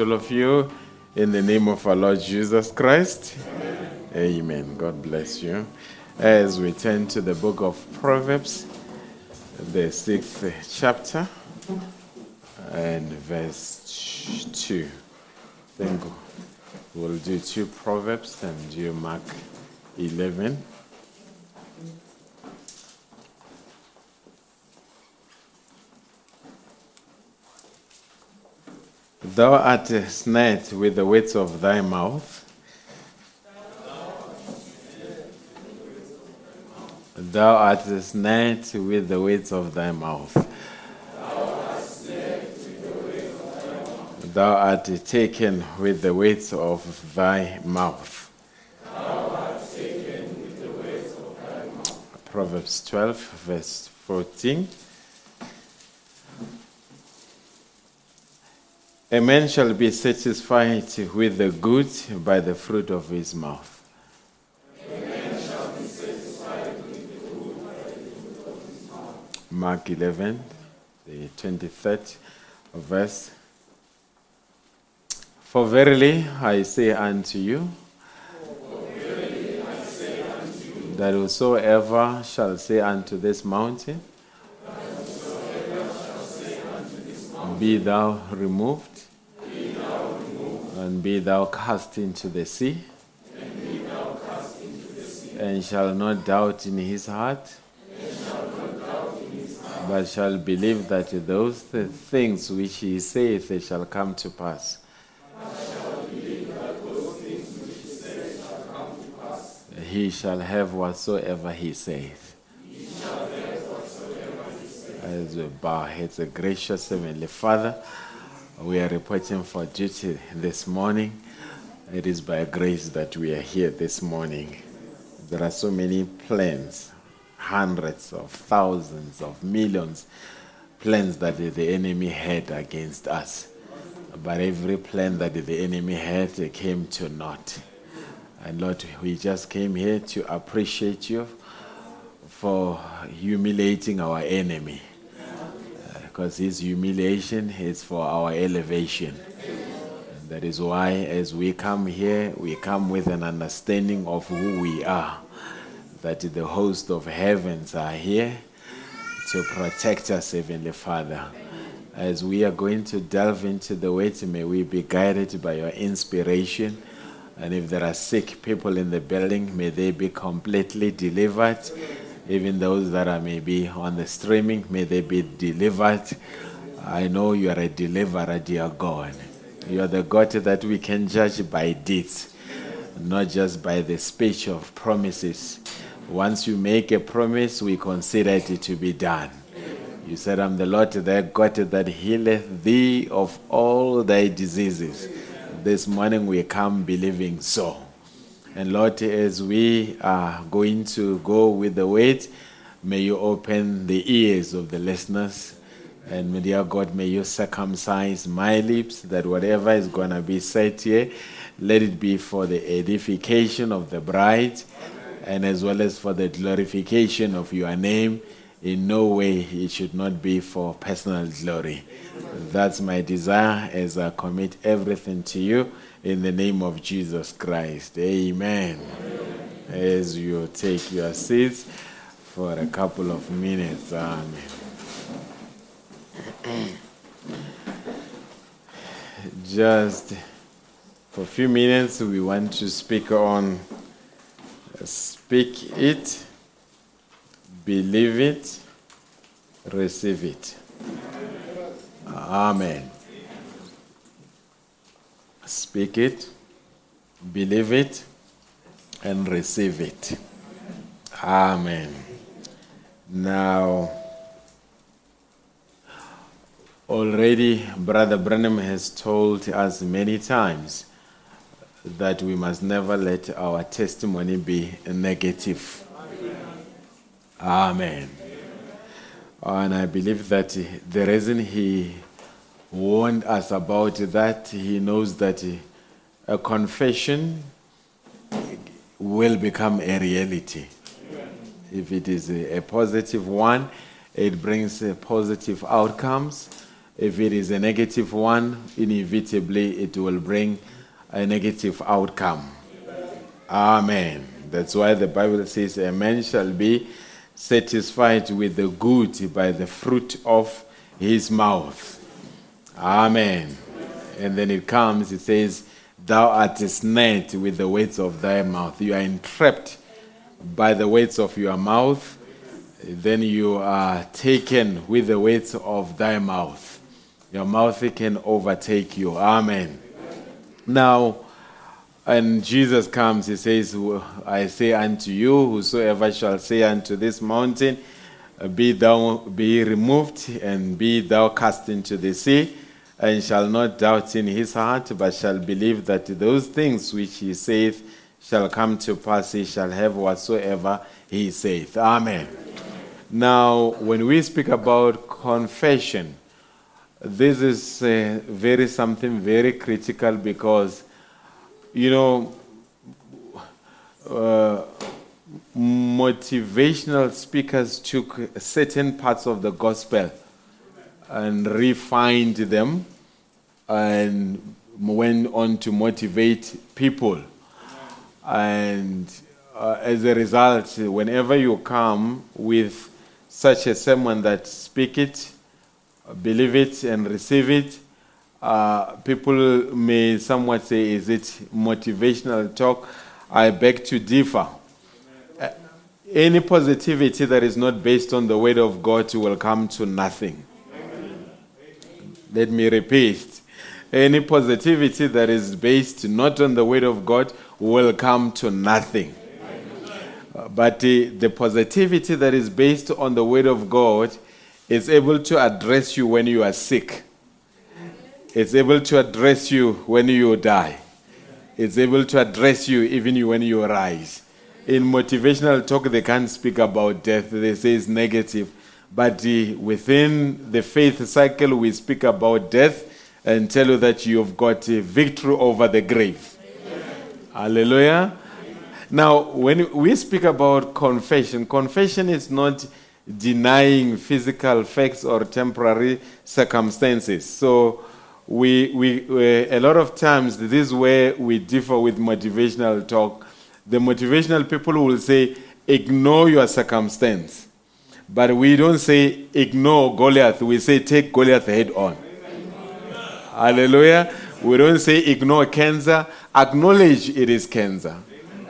All of you in the name of our Lord Jesus Christ. Amen. God bless you. As we turn to the book of Proverbs, the sixth chapter, and verse 2. I think we'll do two Proverbs and you Mark 11. Thou art snared with the words of thy mouth. Thou art snared with the words of thy mouth. Thou art taken with the words of thy mouth. Proverbs 12, verse 14. A man shall be satisfied with the good by the fruit of his mouth. Mark 11, the 23rd verse. For verily I say unto you, that whosoever shall say unto this mountain, Be thou removed, and be thou cast into the sea, and shall not doubt in his heart, but shall believe that those th- things which he saith they shall come to pass. He shall have whatsoever he saith. As we bow heads, gracious Heavenly Father, we are reporting for duty this morning. It is by grace that we are here this morning. There are so many plans, hundreds of thousands of millions plans that the enemy had against us. But every plan that the enemy had came to naught. And Lord, we just came here to appreciate you for humiliating our enemy. Because his humiliation is for our elevation. And that is why, as we come here, we come with an understanding of who we are. That the host of heavens are here to protect us, Heavenly Father. As we are going to delve into the word, may we be guided by your inspiration. And if there are sick people in the building, may they be completely delivered. Even those that are maybe on the streaming, may they be delivered. I know you are a deliverer, dear God. You are the God that we can judge by deeds, not just by the speech of promises. Once you make a promise, we consider it to be done. You said, I'm the Lord thy God that healeth thee of all thy diseases. This morning we come believing so. And Lord, as we are going to go with the word, may you open the ears of the listeners. And may dear God, may you circumcise my lips that whatever is going to be said here, let it be for the edification of the bride and as well as for the glorification of your name. In no way it should not be for personal glory. That's my desire as I commit everything to you in the name of Jesus Christ. Amen. As you take your seats for a couple of minutes. Amen. Just for a few minutes, we want to speak on speak it, believe it, receive it. Amen. Speak it, believe it, and receive it. Amen. Now, already Brother Branham has told us many times that we must never let our testimony be negative. Amen. And I believe that the reason he warned us about that, he knows that a confession will become a reality. If it is a, positive one, it brings positive outcomes. If it is a negative one, inevitably it will bring a negative outcome. Amen. That's why the Bible says, A man shall be satisfied with the good by the fruit of his mouth. Amen. And then it comes, it says, Thou art snared with the weights of thy mouth. You are entrapped by the weights of your mouth. Then you are taken with the weights of thy mouth. Your mouth can overtake you. Amen. Now, and Jesus comes, he says, I say unto you, whosoever shall say unto this mountain, Be thou be removed, and be thou cast into the sea, and shall not doubt in his heart, but shall believe that those things which he saith shall come to pass, he shall have whatsoever he saith. Amen. Now, when we speak about confession, this is uh, very something very critical because you know uh, motivational speakers took certain parts of the gospel and refined them and went on to motivate people and uh, as a result whenever you come with such a sermon that speak it believe it and receive it. Uh, people may somewhat say, is it motivational talk? I beg to differ. Uh, any positivity that is not based on the word of God will come to nothing. Let me repeat. Any positivity that is based not on the word of God will come to nothing. Uh, but the, the positivity that is based on the word of God is able to address you when you are sick. It's able to address you when you die. It's able to address you even when you rise. In motivational talk, they can't speak about death. They say it's negative. But uh, within the faith cycle, we speak about death and tell you that you've got a victory over the grave. Hallelujah. Now, when we speak about confession, confession is not denying physical facts or temporary circumstances. So, we, we, we, a lot of times, this is where we differ with motivational talk. The motivational people will say, ignore your circumstance. But we don't say, ignore Goliath. We say, take Goliath head on. Hallelujah. We don't say, ignore cancer. Acknowledge it is cancer.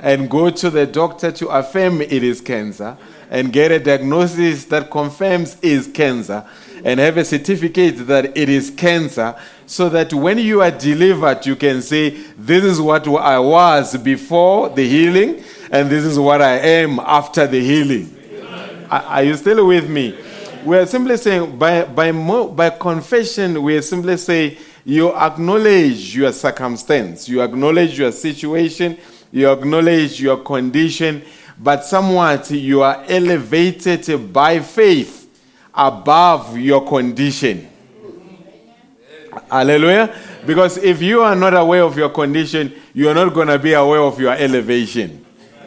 And go to the doctor to affirm it is cancer and get a diagnosis that confirms is cancer and have a certificate that it is cancer so that when you are delivered you can say this is what I was before the healing and this is what I am after the healing. Are you still with me? We are simply saying by by by confession we simply say you acknowledge your circumstance, you acknowledge your situation, you acknowledge your condition, but somewhat you are elevated by faith above your condition. Hallelujah. Because if you are not aware of your condition, you are not going to be aware of your elevation.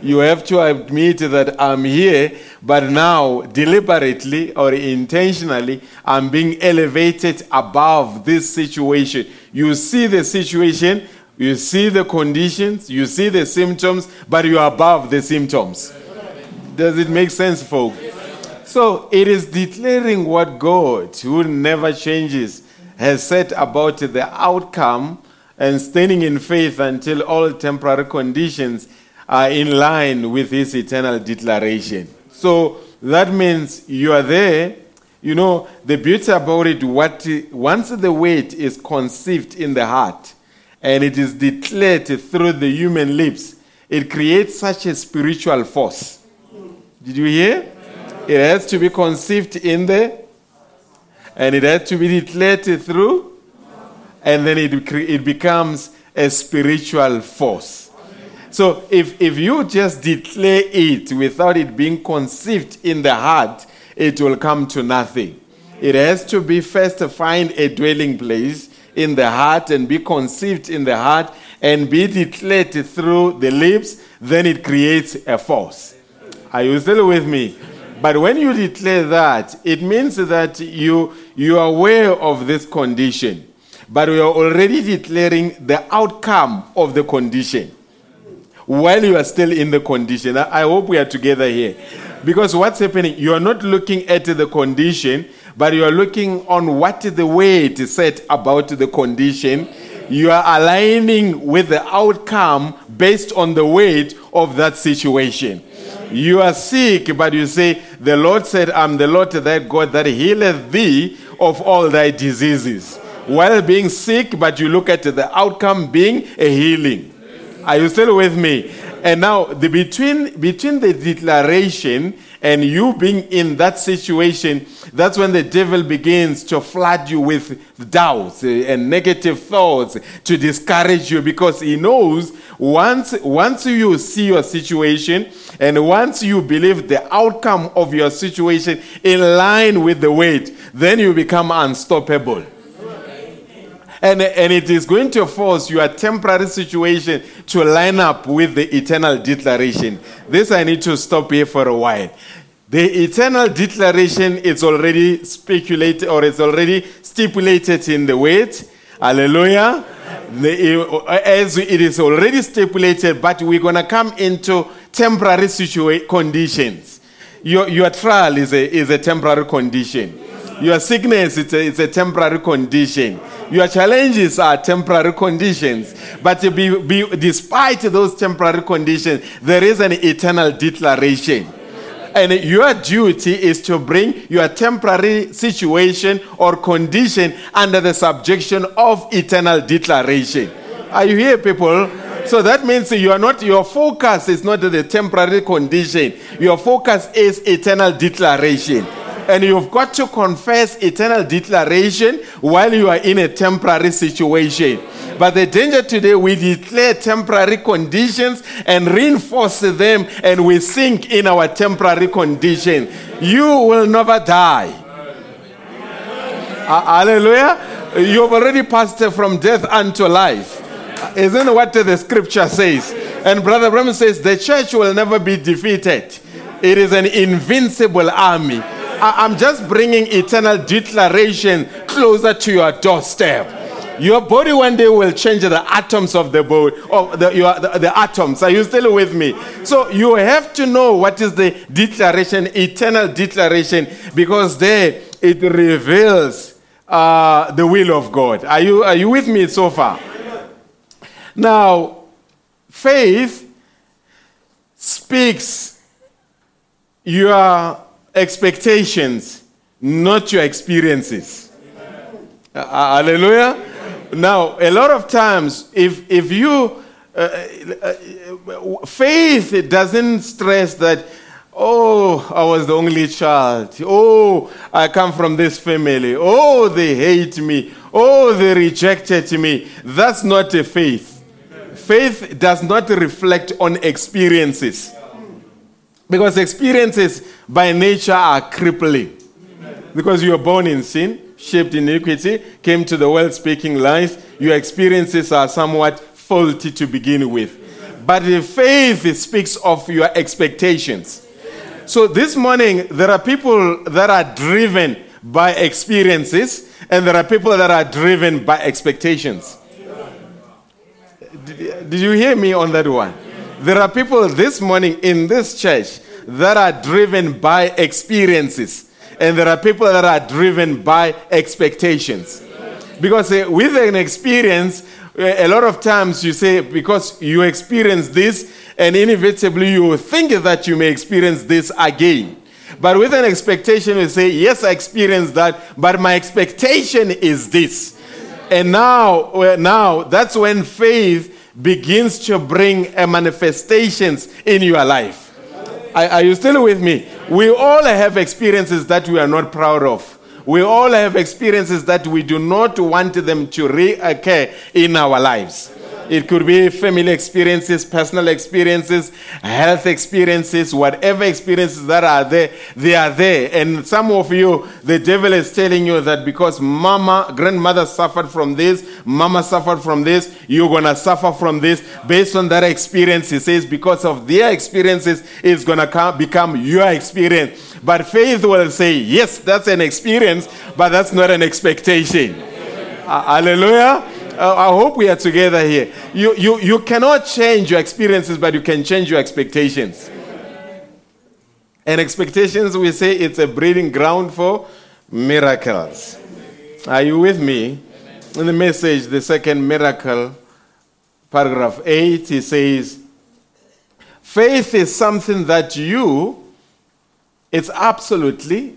You have to admit that I'm here, but now deliberately or intentionally, I'm being elevated above this situation. You see the situation, you see the conditions, you see the symptoms, but you are above the symptoms. Does it make sense, folks? So it is declaring what God, who never changes, has said about the outcome and standing in faith until all temporary conditions are in line with his eternal declaration. So that means you are there. You know, the beauty about it, what once the word is conceived in the heart and it is declared through the human lips, it creates such a spiritual force. Did you hear? It has to be conceived in the and it has to be declared through, and then it, it becomes a spiritual force. So if, if you just declare it without it being conceived in the heart, it will come to nothing. It has to be first to find a dwelling place in the heart and be conceived in the heart and be declared through the lips, then it creates a force. Are you still with me? But when you declare that, it means that you, you are aware of this condition, but you are already declaring the outcome of the condition while you are still in the condition. I hope we are together here. Because what's happening, you are not looking at the condition, but you are looking on what the weight said about the condition. You are aligning with the outcome based on the weight of that situation. You are sick, but you say, The Lord said, I'm the Lord thy God that healeth thee of all thy diseases. While being sick, but you look at the outcome being a healing. Are you still with me? And now, the between between the declaration and you being in that situation, that's when the devil begins to flood you with doubts and negative thoughts to discourage you because he knows once once you see your situation and once you believe the outcome of your situation in line with the weight, then you become unstoppable. And, and it is going to force your temporary situation to line up with the eternal declaration. This I need to stop here for a while. The eternal declaration is already speculated or it's already stipulated in the word. Hallelujah. The, eh, as it is already stipulated, but we're going to come into temporary situa- conditions. Your, your trial is a, is a temporary condition. Your sickness is a, is a temporary condition. Your challenges are temporary conditions. But be, be, despite those temporary conditions, there is an eternal declaration. And your duty is to bring your temporary situation or condition under the subjection of eternal declaration. Are you here, people? So that means you are not, your focus is not the temporary condition. Your focus is eternal declaration. And you've got to confess eternal declaration while you are in a temporary situation. But the danger today, we declare temporary conditions and reinforce them, and we sink in our temporary condition. You will never die. Uh, hallelujah. You've already passed from death unto life. Isn't what the scripture says? And Brother Branham says the church will never be defeated. It is an invincible army. I- I'm just bringing eternal declaration closer to your doorstep. Your body one day will change the atoms of the body, of the, your, the, the atoms. Are you still with me? So you have to know what is the declaration, eternal declaration, because there it reveals uh, the will of God. Are you, are you with me so far? Now, faith speaks your expectations, not your experiences. Uh, hallelujah. Now, a lot of times, if, if you, uh, uh, faith doesn't stress that, oh, I was the only child. Oh, I come from this family. Oh, they hate me. Oh, they rejected me. That's not a faith. Faith does not reflect on experiences. Because experiences by nature are crippling. Because you are born in sin, shaped in iniquity, came to the world speaking lies, your experiences are somewhat faulty to begin with. But the faith speaks of your expectations. So this morning, there are people that are driven by experiences, and there are people that are driven by expectations. Did you hear me on that one? There are people this morning in this church that are driven by experiences, and there are people that are driven by expectations. Because uh, with an experience, uh, a lot of times you say, because you experience this, and inevitably you think that you may experience this again. But with an expectation, you say, Yes, I experienced that, but my expectation is this. And now, now that's when faith begins to bring a manifestations in your life. Are, are you still with me? We all have experiences that we are not proud of. We all have experiences that we do not want them to reoccur in our lives. It could be family experiences, personal experiences, health experiences, whatever experiences that are there, they are there. And some of you, the devil is telling you that because mama, grandmother suffered from this, mama suffered from this, you're going to suffer from this. Based on that experience, he says, because of their experiences, it's going to come become your experience. But faith will say, yes, that's an experience, but that's not an expectation. Uh, hallelujah. Uh, I hope we are together here. You, you, you cannot change your experiences, but you can change your expectations. And expectations, we say it's a breeding ground for miracles. Are you with me? In the message, the second miracle, paragraph 8, he says, Faith is something that you, it's absolutely,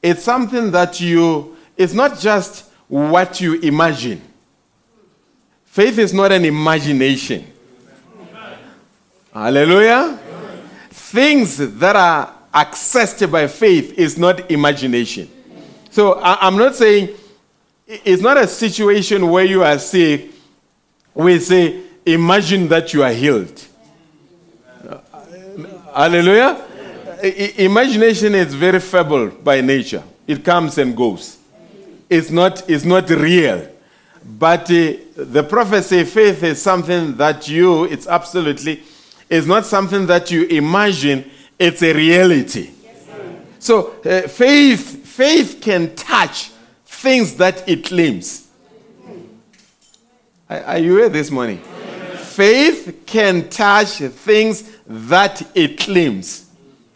it's something that you, it's not just what you imagine. Faith is not an imagination. Hallelujah. Things that are accessed by faith is not imagination. So I, am not saying it's not a situation where you are sick. We say, imagine that you are healed. Hallelujah. Imagination is very feeble by nature. It comes and goes. It's not, it's not real. But uh, the prophecy faith is something that you, it's absolutely, it's not something that you imagine, it's a reality. so uh, faith, faith can touch things that it claims. Are, you here this morning? Faith can touch things that it claims.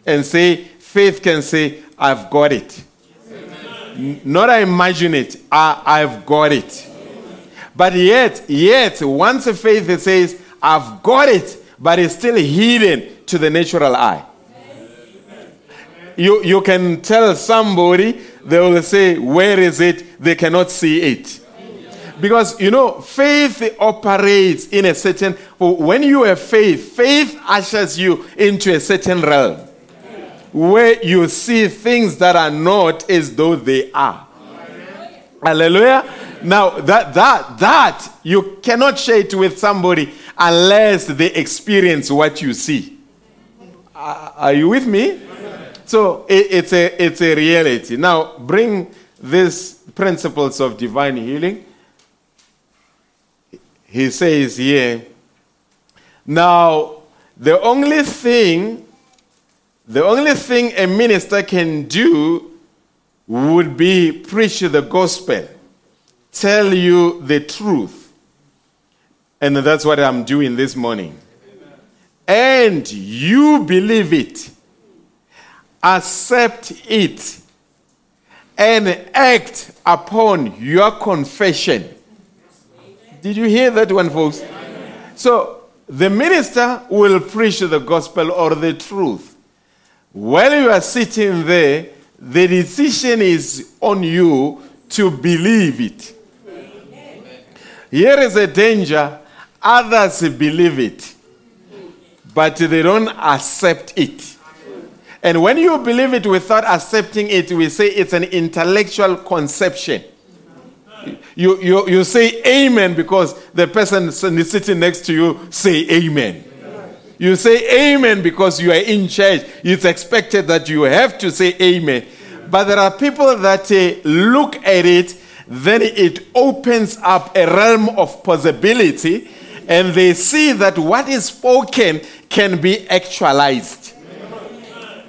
And say, faith can say, I've got it. Not I imagine it, I, I've got it. But yet, yet, once a faith says, I've got it, but it's still hidden to the natural eye. You, you can tell somebody, they will say, Where is it? They cannot see it. Because, you know, faith operates in a certain, when you have faith, faith ushers you into a certain realm. where you see things that are not as though they are. Hallelujah. Now that that that you cannot share it with somebody unless they experience what you see. Uh, are you with me? So it, it's a it's a reality. Now bring these principles of divine healing. He says here. Now the only thing the only thing a minister can do would be preach the gospel, tell you the truth. And that's what I'm doing this morning. And you believe it, accept it, and act upon your confession. Did you hear that one, folks? So the minister will preach the gospel or the truth. While you are sitting there, the decision is on you to believe it. Here is a danger others believe it, but they don't accept it. And when you believe it without accepting it, we say it's an intellectual conception. You, you, you say amen because the person sitting next to you say amen. You say amen because you are in church. It's expected that you have to say amen. But there are people that uh, look at it, then it opens up a realm of possibility, and they see that what is spoken can be actualized.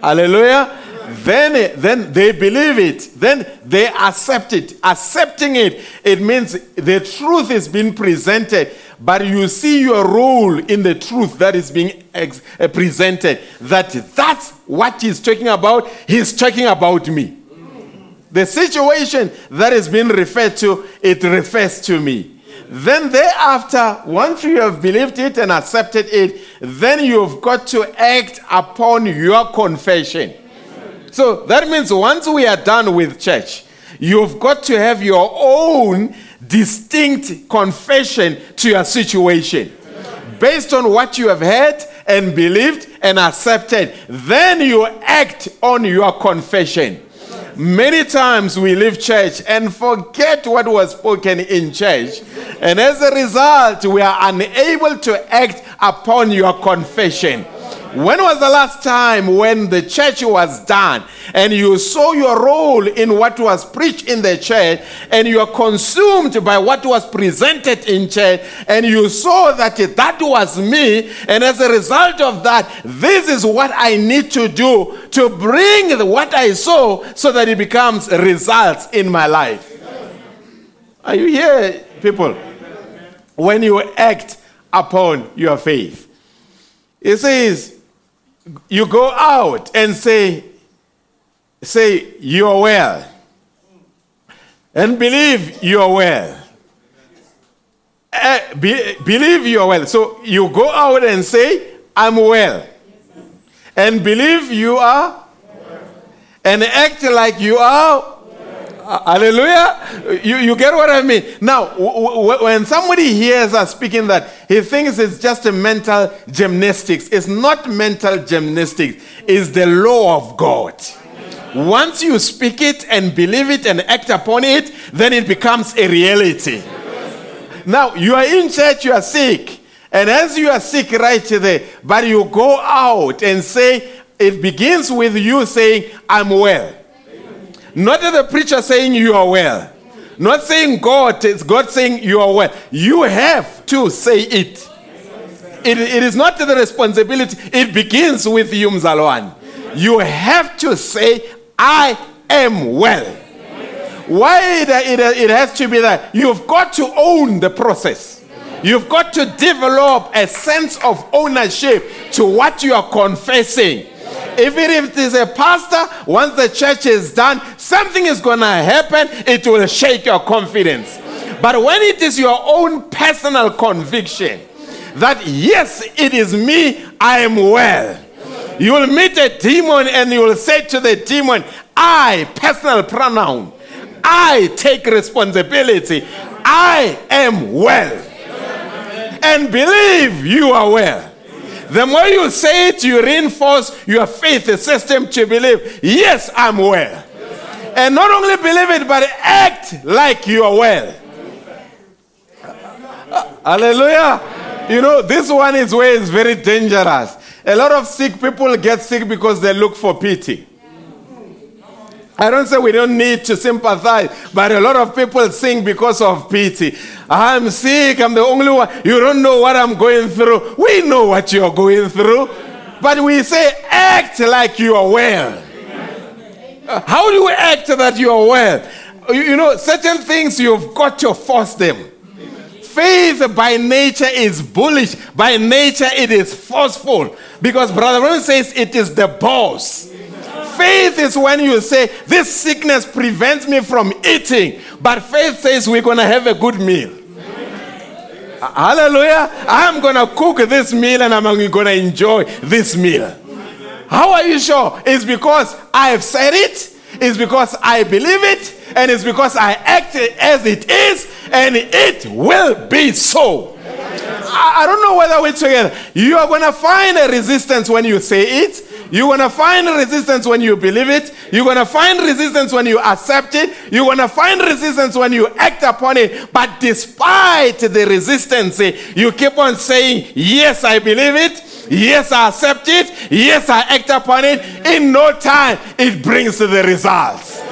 Hallelujah. Then, then they believe it. Then they accept it. Accepting it, it means the truth is being presented, but you see your role in the truth that is being ex- uh, presented. That that's what he's talking about. He's talking about me. The situation that is being referred to, it refers to me. Then thereafter, once you have believed it and accepted it, then you've got to act upon your confession. So that means once we are done with church, you've got to have your own distinct confession to your situation. Based on what you have heard and believed and accepted, then you act on your confession. Many times we leave church and forget what was spoken in church. And as a result, we are unable to act upon your confession. When was the last time when the church was done and you saw your role in what was preached in the church and you are consumed by what was presented in church and you saw that that was me and as a result of that this is what I need to do to bring what I saw so that it becomes results in my life. Are you here people? When you act upon your faith. It says you go out and say, say, you're well. And believe you're well. Uh, be, believe you're well. So you go out and say, I'm well. And believe you are. And act like you are Uh, hallelujah. You, you get what I mean? Now, w- w- when somebody hears us speaking that, he thinks it's just a mental gymnastics. It's not mental gymnastics, it's the law of God. Once you speak it and believe it and act upon it, then it becomes a reality. Now, you are in church, you are sick. And as you are sick right there, but you go out and say, it begins with you saying, I'm well. Not the preacher saying you are well. Not saying God, it's God saying you are well. You have to say it. It, it is not the responsibility. It begins with you, Mzalwan. You have to say, I am well. Why it, it, it has to be that? You've got to own the process. You've got to develop a sense of ownership to what you are confessing. Even if it is a pastor, once the church is done, something is going to happen. It will shake your confidence. But when it is your own personal conviction that, yes, it is me, I am well. You will meet a demon and you will say to the demon, I, personal pronoun, I take responsibility. I am well. And believe you are well. The more you say it, you reinforce your faith system to believe, yes, I'm well. And not only believe it, but act like you are well. Uh, hallelujah. You know, this one is where it's very dangerous. A lot of sick people get sick because they look for pity. I don't say we don't need to sympathize, but a lot of people sing because of pity. I'm sick, I'm the only one. You don't know what I'm going through. We know what you're going through. But we say, act like you are well. How do you act that you are well? You know, certain things you've got to force them. Faith by nature is bullish, by nature it is forceful. Because Brother Ron says it is the boss. Faith is when you say, This sickness prevents me from eating. But faith says, We're going to have a good meal. Hallelujah. I'm going to cook this meal and I'm going to enjoy this meal. How are you sure? It's because I have said it, it's because I believe it, and it's because I act as it is, and it will be so. I, I don't know whether we're together. You are going to find a resistance when you say it. You're going to find resistance when you believe it. You're going to find resistance when you accept it. You're going to find resistance when you act upon it. But despite the resistance, you keep on saying, Yes, I believe it. Yes, I accept it. Yes, I act upon it. In no time, it brings the results.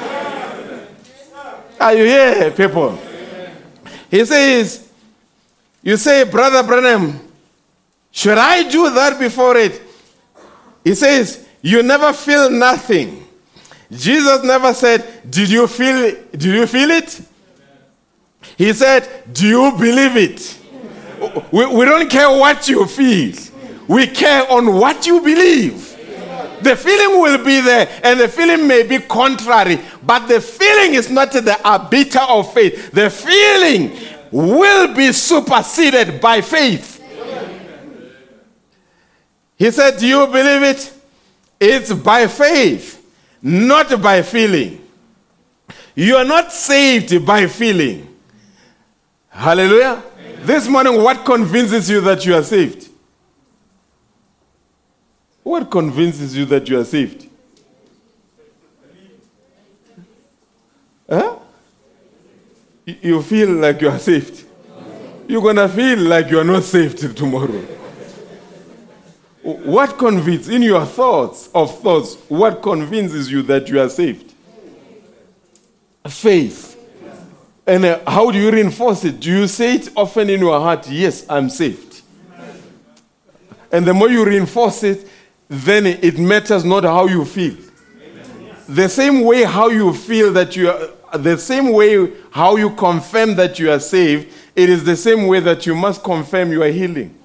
Are you here, people? He says, You say, Brother Branham, should I do that before it? He says, You never feel nothing. Jesus never said, Did you feel Did you feel it? He said, Do you believe it? We, we don't care what you feel. We care on what you believe. The feeling will be there, and the feeling may be contrary, but the feeling is not the arbiter of faith. The feeling will be superseded by faith. He said, Do you believe it? It's by faith, not by feeling. You are not saved by feeling. Hallelujah. This morning, what convinces you that you are saved? What convinces you that you are saved? Huh? You- You feel like you are saved. You're going to feel like you are not saved tomorrow. What convinces, in your thoughts of thoughts, what convinces you that you are saved? Faith. And uh, how do you reinforce it? Do you say it often in your heart, Yes, I'm saved? And the more you reinforce it, then it matters not how you feel. The same way how you feel that you are, the same way how you confirm that you are saved, it is the same way that you must confirm you are healing.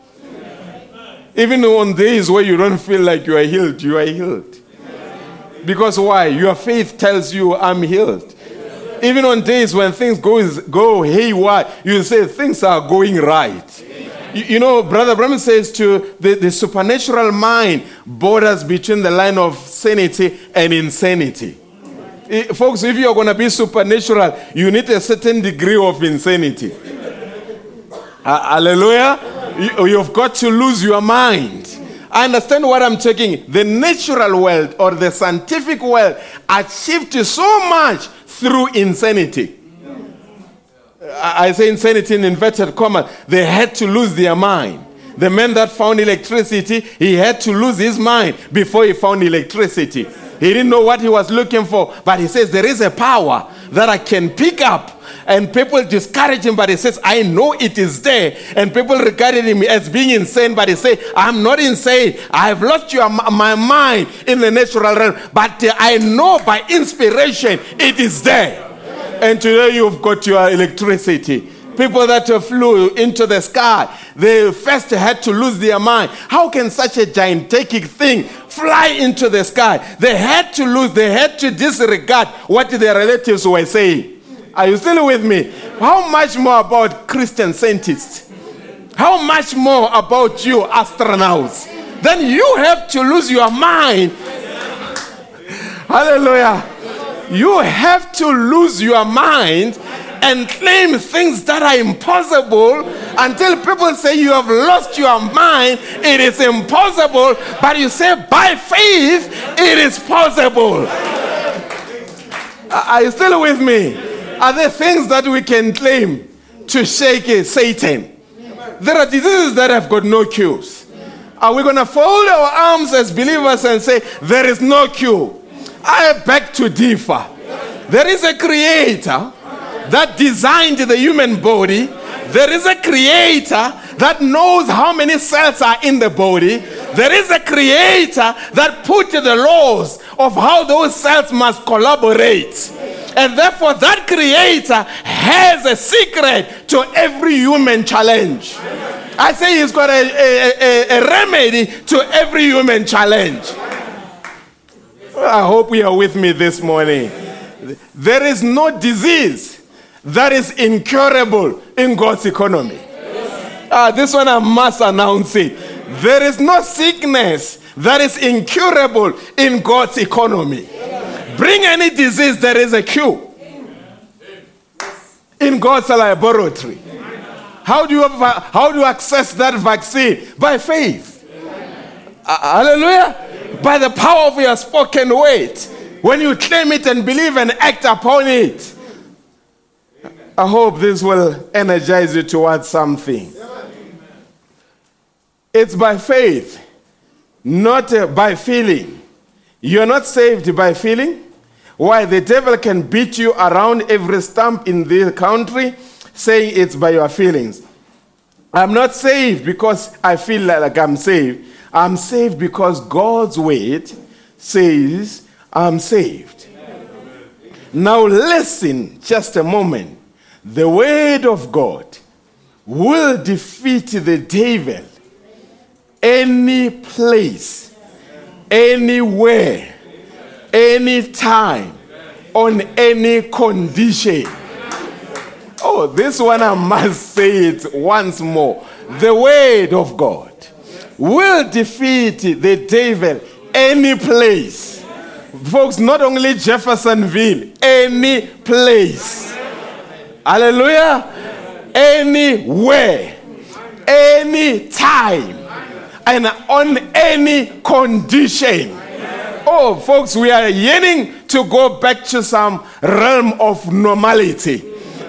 Even on days where you don't feel like you are healed, you are healed. Because why? Your faith tells you, I'm healed. Even on days when things go, go haywire, you say, things are going right. You, know, Brother Branham says to the, the supernatural mind borders between the line of sanity and insanity. Eh, Folks, if you're going to be supernatural, you need a certain degree of insanity. Ha- Hallelujah. You, oh, you've got to lose your mind. I understand what I'm talking. The natural world or the scientific world achieved so much through insanity. I I say insanity in inverted commas. They had to lose their mind. The man that found electricity, he had to lose his mind before he found electricity. He didn't know what he was looking for, but he says, There is a power that I can pick up. And people discourage him, but he says, I know it is there. And people regarded him as being insane, but he said, I'm not insane. I have lost your, my mind in the natural realm, but uh, I know by inspiration it is there. And today you've got your electricity. People that uh, flew into the sky, they first had to lose their mind. How can such a gigantic thing fly into the sky? They had to lose, they had to disregard what their relatives were saying. Are you still with me? How much more about Christian scientists? How much more about you, astronauts? Then you have to lose your mind. Hallelujah. You have to lose your mind and claim things that are impossible Until people say you have lost your mind, it is impossible. But you say by faith, it is possible. Are you still with me? Are there things that we can claim to shake Satan? There are diseases that have got no cures. Are we going to fold our arms as believers and say, There is no cure? I beg to differ. There is a creator that designed the human body. There is a creator that knows how many cells are in the body. There is a creator that put the laws of how those cells must collaborate. And therefore, that creator has a secret to every human challenge. I say he's got a, a, a, a remedy to every human challenge. I hope we are with me this morning. There is no disease that is incurable in God's economy. Ah, this one I must announce it. There is no sickness that is incurable in God's economy. Bring any disease, there is a cure in God's laboratory. How do you how do you access that vaccine? By faith. Uh, hallelujah. By the power of your spoken word. When you claim it and believe and act upon it. I hope this will energize you towards something. It's by faith, not uh, by feeling. You're not saved by feeling. Why? The devil can beat you around every stump in the country saying it's by your feelings. I'm not saved because I feel like I'm saved. I'm saved because God's word says I'm saved. Now, listen just a moment. The word of God will defeat the devil any place, anywhere, anytime, on any condition. Oh, this one I must say it once more. The word of God will defeat the devil any place. Folks, not only Jeffersonville, any place. Hallelujah. Anywhere, any time, and on any condition. Oh, folks, we are yearning to go back to some realm of normality.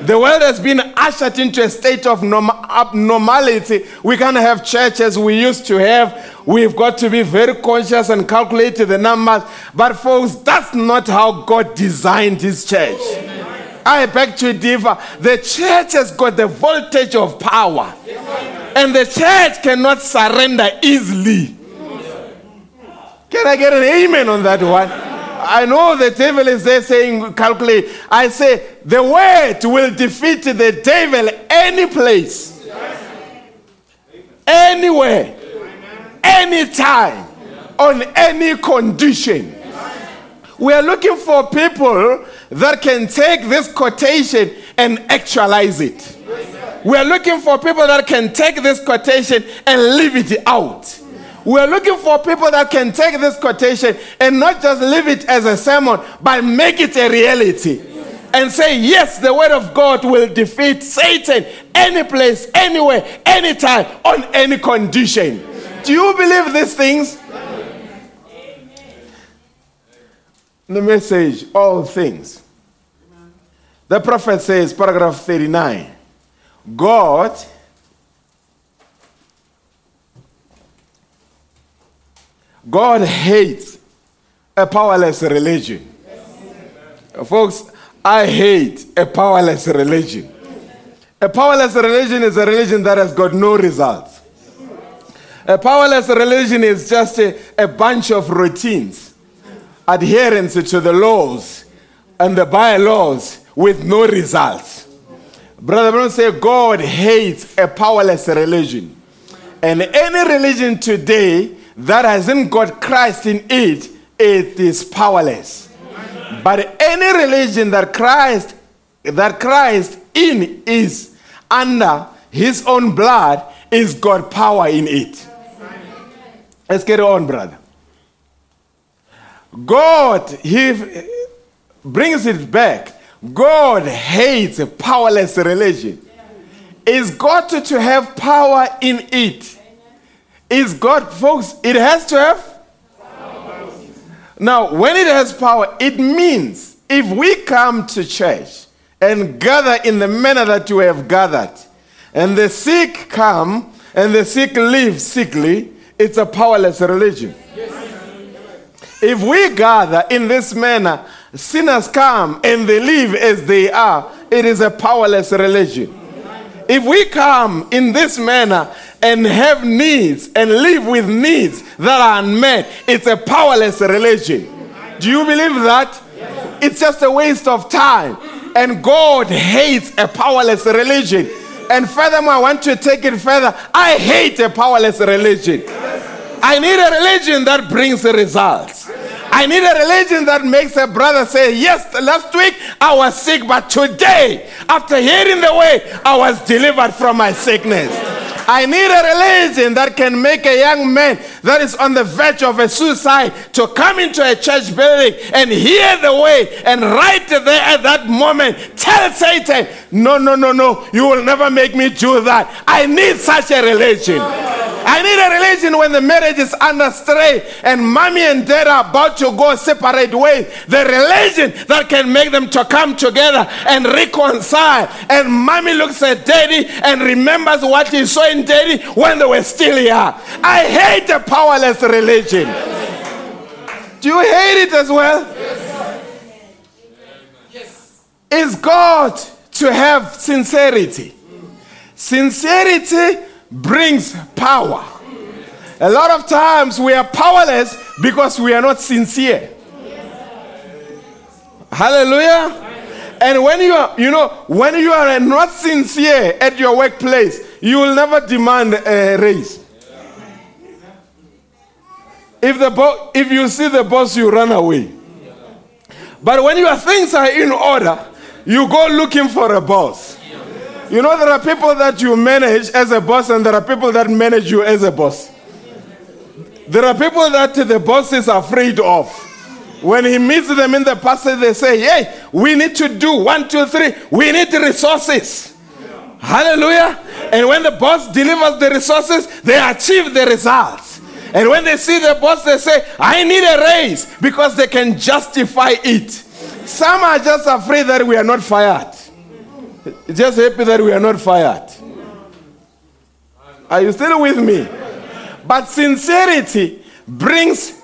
The world has been ushered into a state of norm- abnormality. We can't have church as we used to have. We've got to be very conscious and calculate the numbers. But, folks, that's not how God designed His church. I beg to differ. The church has got the voltage of power, and the church cannot surrender easily. Can I get an amen on that one? I know the devil is there saying, calculate. I say, the word will defeat the devil any place, anywhere, anytime, on any condition. We are looking for people that can take this quotation and actualize it. We are looking for people that can take this quotation and leave it out. We're looking for people that can take this quotation and not just leave it as a sermon, but make it a reality. And say, yes, the word of God will defeat Satan any place, anywhere, anytime, on any condition. Do you believe these things? The message, all things. The prophet says, paragraph 39 God God hates a powerless religion. Folks, I hate a powerless religion. A powerless religion is a religion that has got no results. A powerless religion is just a, a bunch of routines, adherence to the laws and the bylaws with no results. Brother Branham say God hates a powerless religion. And any religion today that hasn't got Christ in it, it is powerless. But any religion that Christ that Christ in is under his own blood is got power in it. Let's get on, brother. God, he brings it back. God hates a powerless religion. Is got to, have power in it. Is God, folks, it has to have now, when it has power, it means if we come to church and gather in the manner that you have gathered, and the sick come and the sick live sickly, it's a powerless religion. If we gather in this manner, sinners come and they live as they are, it is a powerless religion. If we come in this manner and have needs and live with needs that are unmet, it's a powerless religion. Do you believe that? It's just a waste of time. And God hates a powerless religion. And furthermore, I want to take it further. I hate a powerless religion. I need a religion that brings the results. I need a religion that makes a brother say, Yes, last week I was sick, but today, after hearing the way, I was delivered from my sickness. I need a religion that can make a young man that is on the verge of a suicide to come into a church building and hear the way and right there at that moment tell Satan, No, no, no, no, you will never make me do that. I need such a religion. I need a religion when the marriage is under stray and mommy and dad are about to go separate ways. The religion that can make them to come together and reconcile. And mommy looks at daddy and remembers what he saw in daddy when they were still here. I hate a powerless religion. Do you hate it as well? Yes. Is God to have sincerity? Sincerity brings power. A lot of times we are powerless because we are not sincere. Hallelujah. And when you are, you know, when you are not sincere at your workplace, you will never demand a raise. If the bo- if you see the boss, you run away. But when your things are in order, you go looking for a boss. You know, there are people that you manage as a boss, and there are people that manage you as a boss. There are people that the boss is afraid of. When he meets them in the passage, they say, Hey, we need to do one, two, three. We need resources. Hallelujah. And when the boss delivers the resources, they achieve the results. And when they see the boss, they say, I need a raise because they can justify it. Some are just afraid that we are not fired. Just happy that we are not fired. Are you still with me? But sincerity brings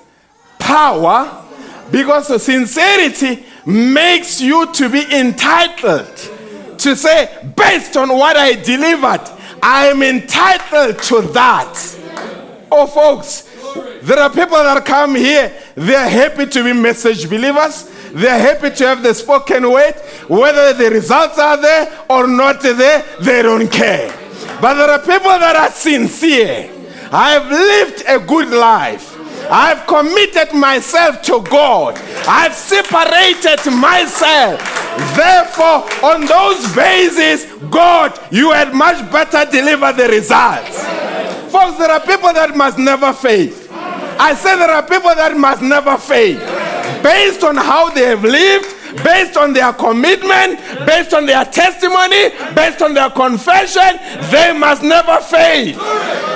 power because sincerity makes you to be entitled to say, based on what I delivered, I am entitled to that. Oh, folks, there are people that come here, they are happy to be message believers. They are happy to have the spoken word. Whether the results are there or not there, they don't care. But there are people that are sincere. I have lived a good life. I've committed myself to God. I've separated myself. Therefore, on those bases, God, you had much better deliver the results. Folks, there are people that must never fail. I say there are people that must never fail. Based on how they have lived, based on their commitment, based on their testimony, based on their confession, they must never fail.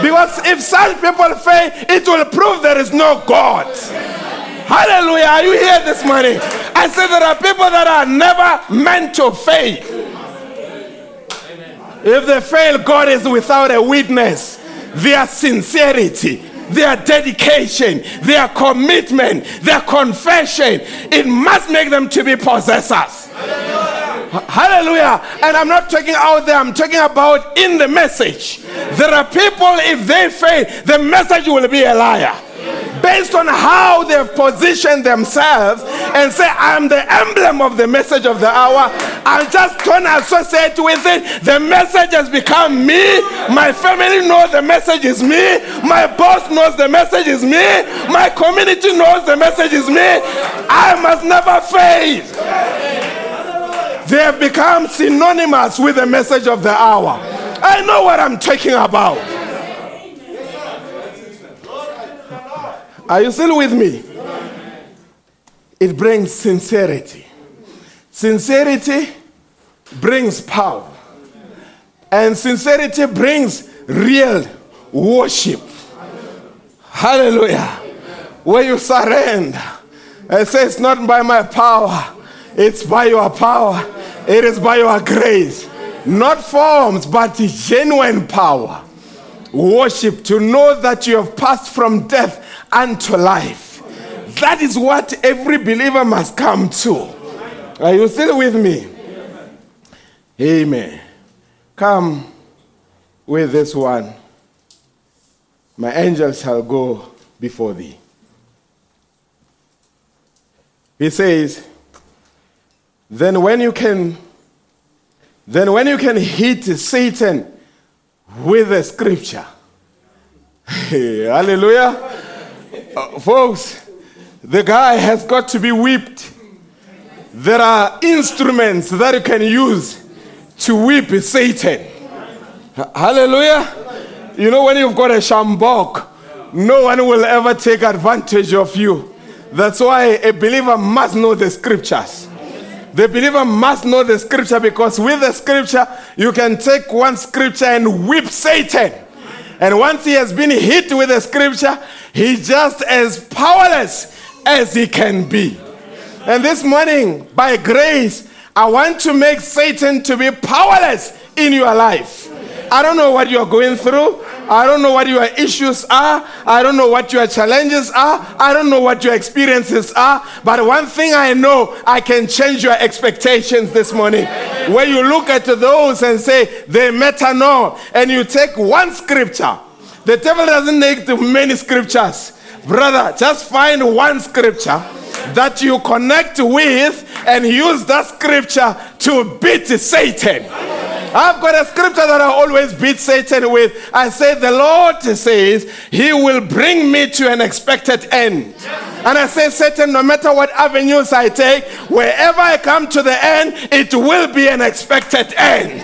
Because if such people fail, it will prove there is no God. Hallelujah. Are you here this morning? I said there are people that are never meant to fail. If they fail, God is without a witness. Their sincerity, their dedication, their commitment, their confession, it must make them to be possessors. Hallelujah. Hallelujah. And I'm not talking out there, I'm talking about in the message. There are people, if they fail, the message will be a liar. Based on how they've positioned themselves and say, I'm the emblem of the message of the hour. I just don't associate with it. The message has become me. My family knows the message is me. My boss knows the message is me. My community knows the message is me. I must never fail. They have become synonymous with the message of the hour. I know what I'm talking about. Are you still with me? It brings sincerity. Sincerity brings power. And sincerity brings real worship. Hallelujah. Where you surrender and say, It's not by my power, it's by your power, it is by your grace. Not forms, but genuine power. Worship to know that you have passed from death unto life. That is what every believer must come to. Are you still with me? Amen. Come with this one. My angel shall go before thee. He says, then when you can then when you can hit Satan with a scripture. Hallelujah. Uh, folks, the guy has got to be whipped. There are instruments that you can use to whip Satan. Hallelujah. You know, when you've got a sjambok, no one will ever take advantage of you. That's why a believer must know the scriptures. The believer must know the scripture because with the scripture, you can take one scripture and whip Satan. And once he has been hit with the scripture, he's just as powerless as he can be. And this morning, by grace, I want to make Satan to be powerless in your life. I don't know what you're going through. I don't know what your issues are. I don't know what your challenges are. I don't know what your experiences are. But one thing I know, I can change your expectations this morning. When you look at those and say, they matter no, and you take one scripture, the devil doesn't need many scriptures. Brother, just find one scripture that you connect with and use that scripture to beat Satan. I've got a scripture that I always beat Satan with. I say, The Lord says, He will bring me to an expected end. And I say, Satan, no matter what avenues I take, wherever I come to the end, it will be an expected end.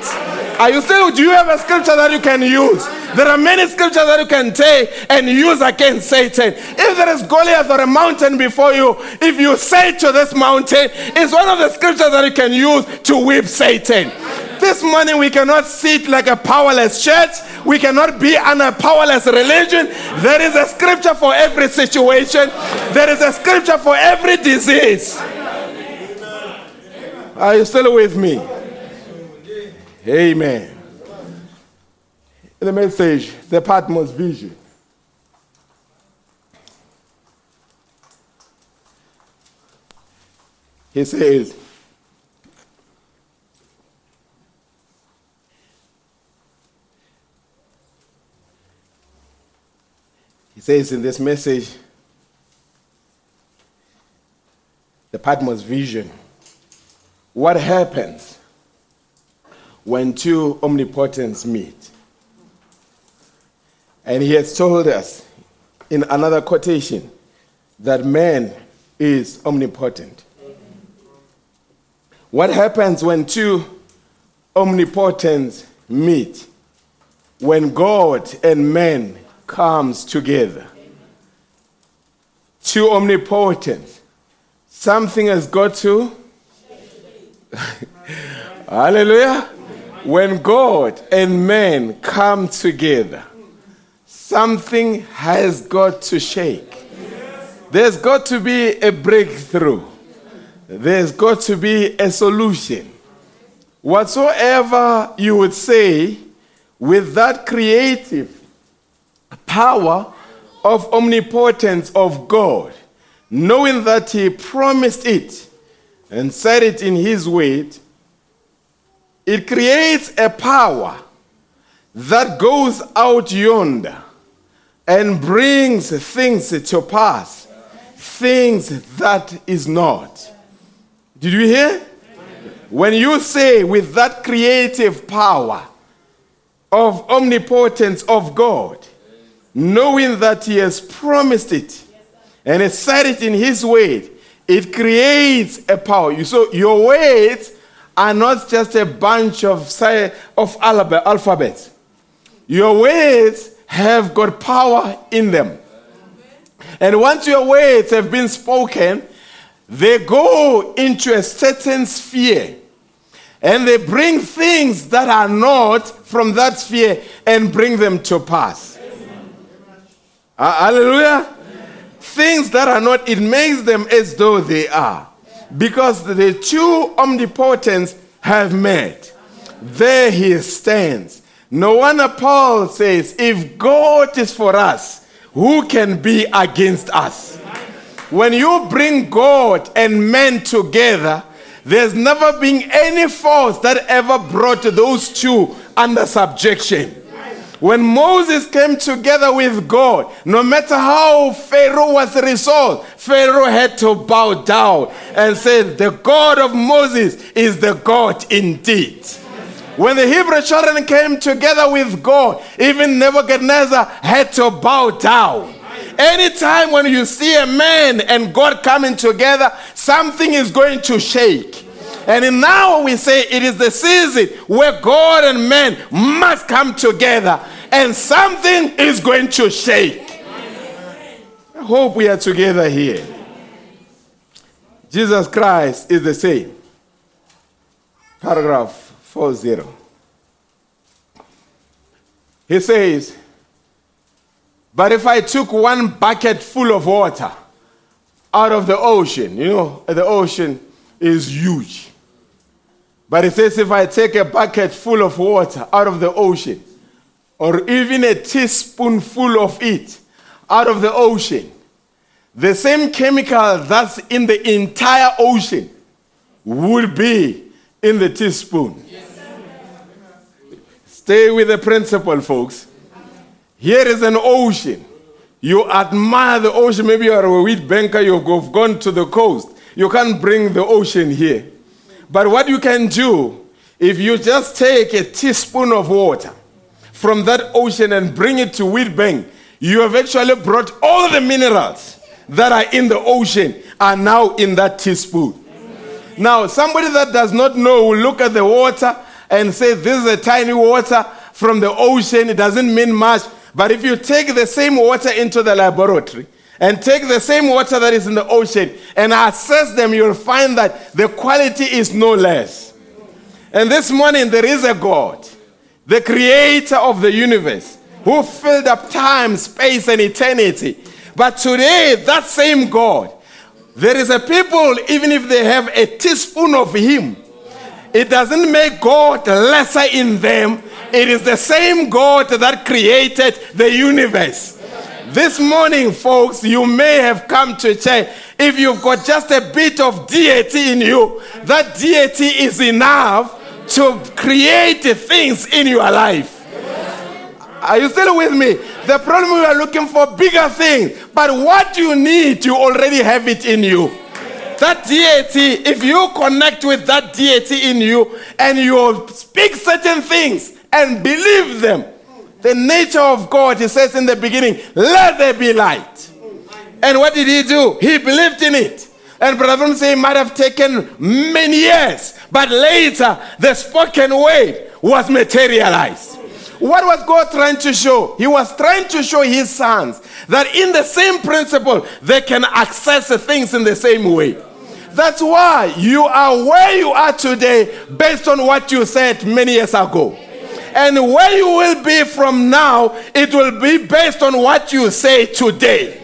Are you still, do you have a scripture that you can use? There are many scriptures that you can take and use against Satan. If there is Goliath or a mountain before you, if you say to this mountain, it's one of the scriptures that you can use to whip Satan. This morning we cannot sit like a powerless church. We cannot be on a powerless religion. There is a scripture for every situation. There is a scripture for every disease. Are you still with me? Amen. In The message, the Patmos vision. He says, He says in this message, the Patmos vision, what happens when two omnipotents meet? And he has told us in another quotation that man is omnipotent. What happens when two omnipotents meet? When God and man comes together. Two omnipotents. Something has got to. Hallelujah. When God and man come together, something has got to shake. There's got to be a breakthrough. There's got to be a solution. Whatsoever you would say with that creative power of omnipotence of God, knowing that He promised it and said it in His word, it creates a power that goes out yonder and brings things to pass, things that is not. Did you hear? When you say with that creative power of omnipotence of God, knowing that He has promised it and has said it in His word, it creates a power. You so your words are not just a bunch of say, of alphabets. Your words have got power in them. And once your words have been spoken, they go into a certain sphere and they bring things that are not from that sphere and bring them to pass. Uh, hallelujah. Things that are not, it makes them as though they are. Because the two omnipotents have met. There he stands. No wonder Paul says, if God is for us, who can be against us? When you bring God and men together, there's never been any force that ever brought those two under subjection. When Moses came together with God, no matter how Pharaoh was resolved, Pharaoh had to bow down and say, The God of Moses is the God indeed. When the Hebrew children came together with God, even Nebuchadnezzar had to bow down. Anytime when you see a man and God coming together, something is going to shake. And now we say it is the season where God and man must come together and something is going to shake. I hope we are together here. Jesus Christ is the same. Paragraph 40. He says, But if I took one bucket full of water out of the ocean, you know, the ocean is huge. But it says, if I take a bucket full of water out of the ocean, or even a teaspoonful of it out of the ocean, the same chemical that's in the entire ocean would be in the teaspoon. Stay with the principle, folks. Here is an ocean. You admire the ocean. Maybe you are a wheat banker, you've gone to the coast. You can't bring the ocean here. But what you can do, if you just take a teaspoon of water from that ocean and bring it to Wheatbank, you have actually brought all the minerals that are in the ocean are now in that teaspoon. Now, somebody that does not know will look at the water and say, This is a tiny water from the ocean. It doesn't mean much. But if you take the same water into the laboratory and take the same water that is in the ocean and assess them, you'll find that the quality is no less. And this morning, there is a God, the creator of the universe, who filled up time, space, and eternity. But today, that same God, there is a people, even if they have a teaspoon of Him, it doesn't make God lesser in them. It is the same God that created the universe. This morning, folks, you may have come to church. If you've got just a bit of deity in you, that deity is enough to create things in your life. Are you still with me? The problem we are looking for bigger things, but what you need, you already have it in you. That deity, if you connect with that deity in you and you speak certain things and believe them, the nature of God, he says in the beginning, let there be light. And what did he do? He believed in it. And Brother say it might have taken many years, but later the spoken word was materialized. What was God trying to show? He was trying to show his sons that in the same principle, they can access the things in the same way. That's why you are where you are today based on what you said many years ago. And where you will be from now, it will be based on what you say today.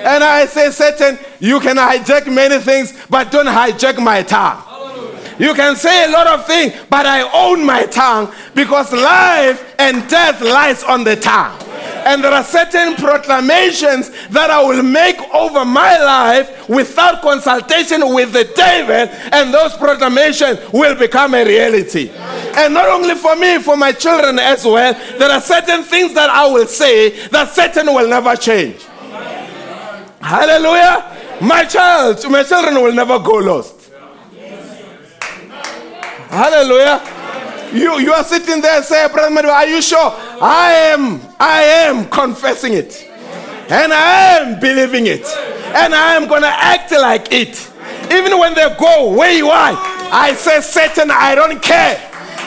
And I say, Satan, you can hijack many things, but don't hijack my tongue. You can say a lot of things, but I own my tongue because life and death lies on the tongue. And there are certain proclamations that I will make over my life without consultation with the devil, and those proclamations will become a reality. And not only for me, for my children as well, there are certain things that I will say that certain will never change. Hallelujah. My child, my children will never go lost. Hallelujah. You, you are sitting there and say, Brother Madu, are you sure? I am, I am confessing it. And I am believing it. And I am going to act like it. Even when they go where you are, I say, Satan, I don't care.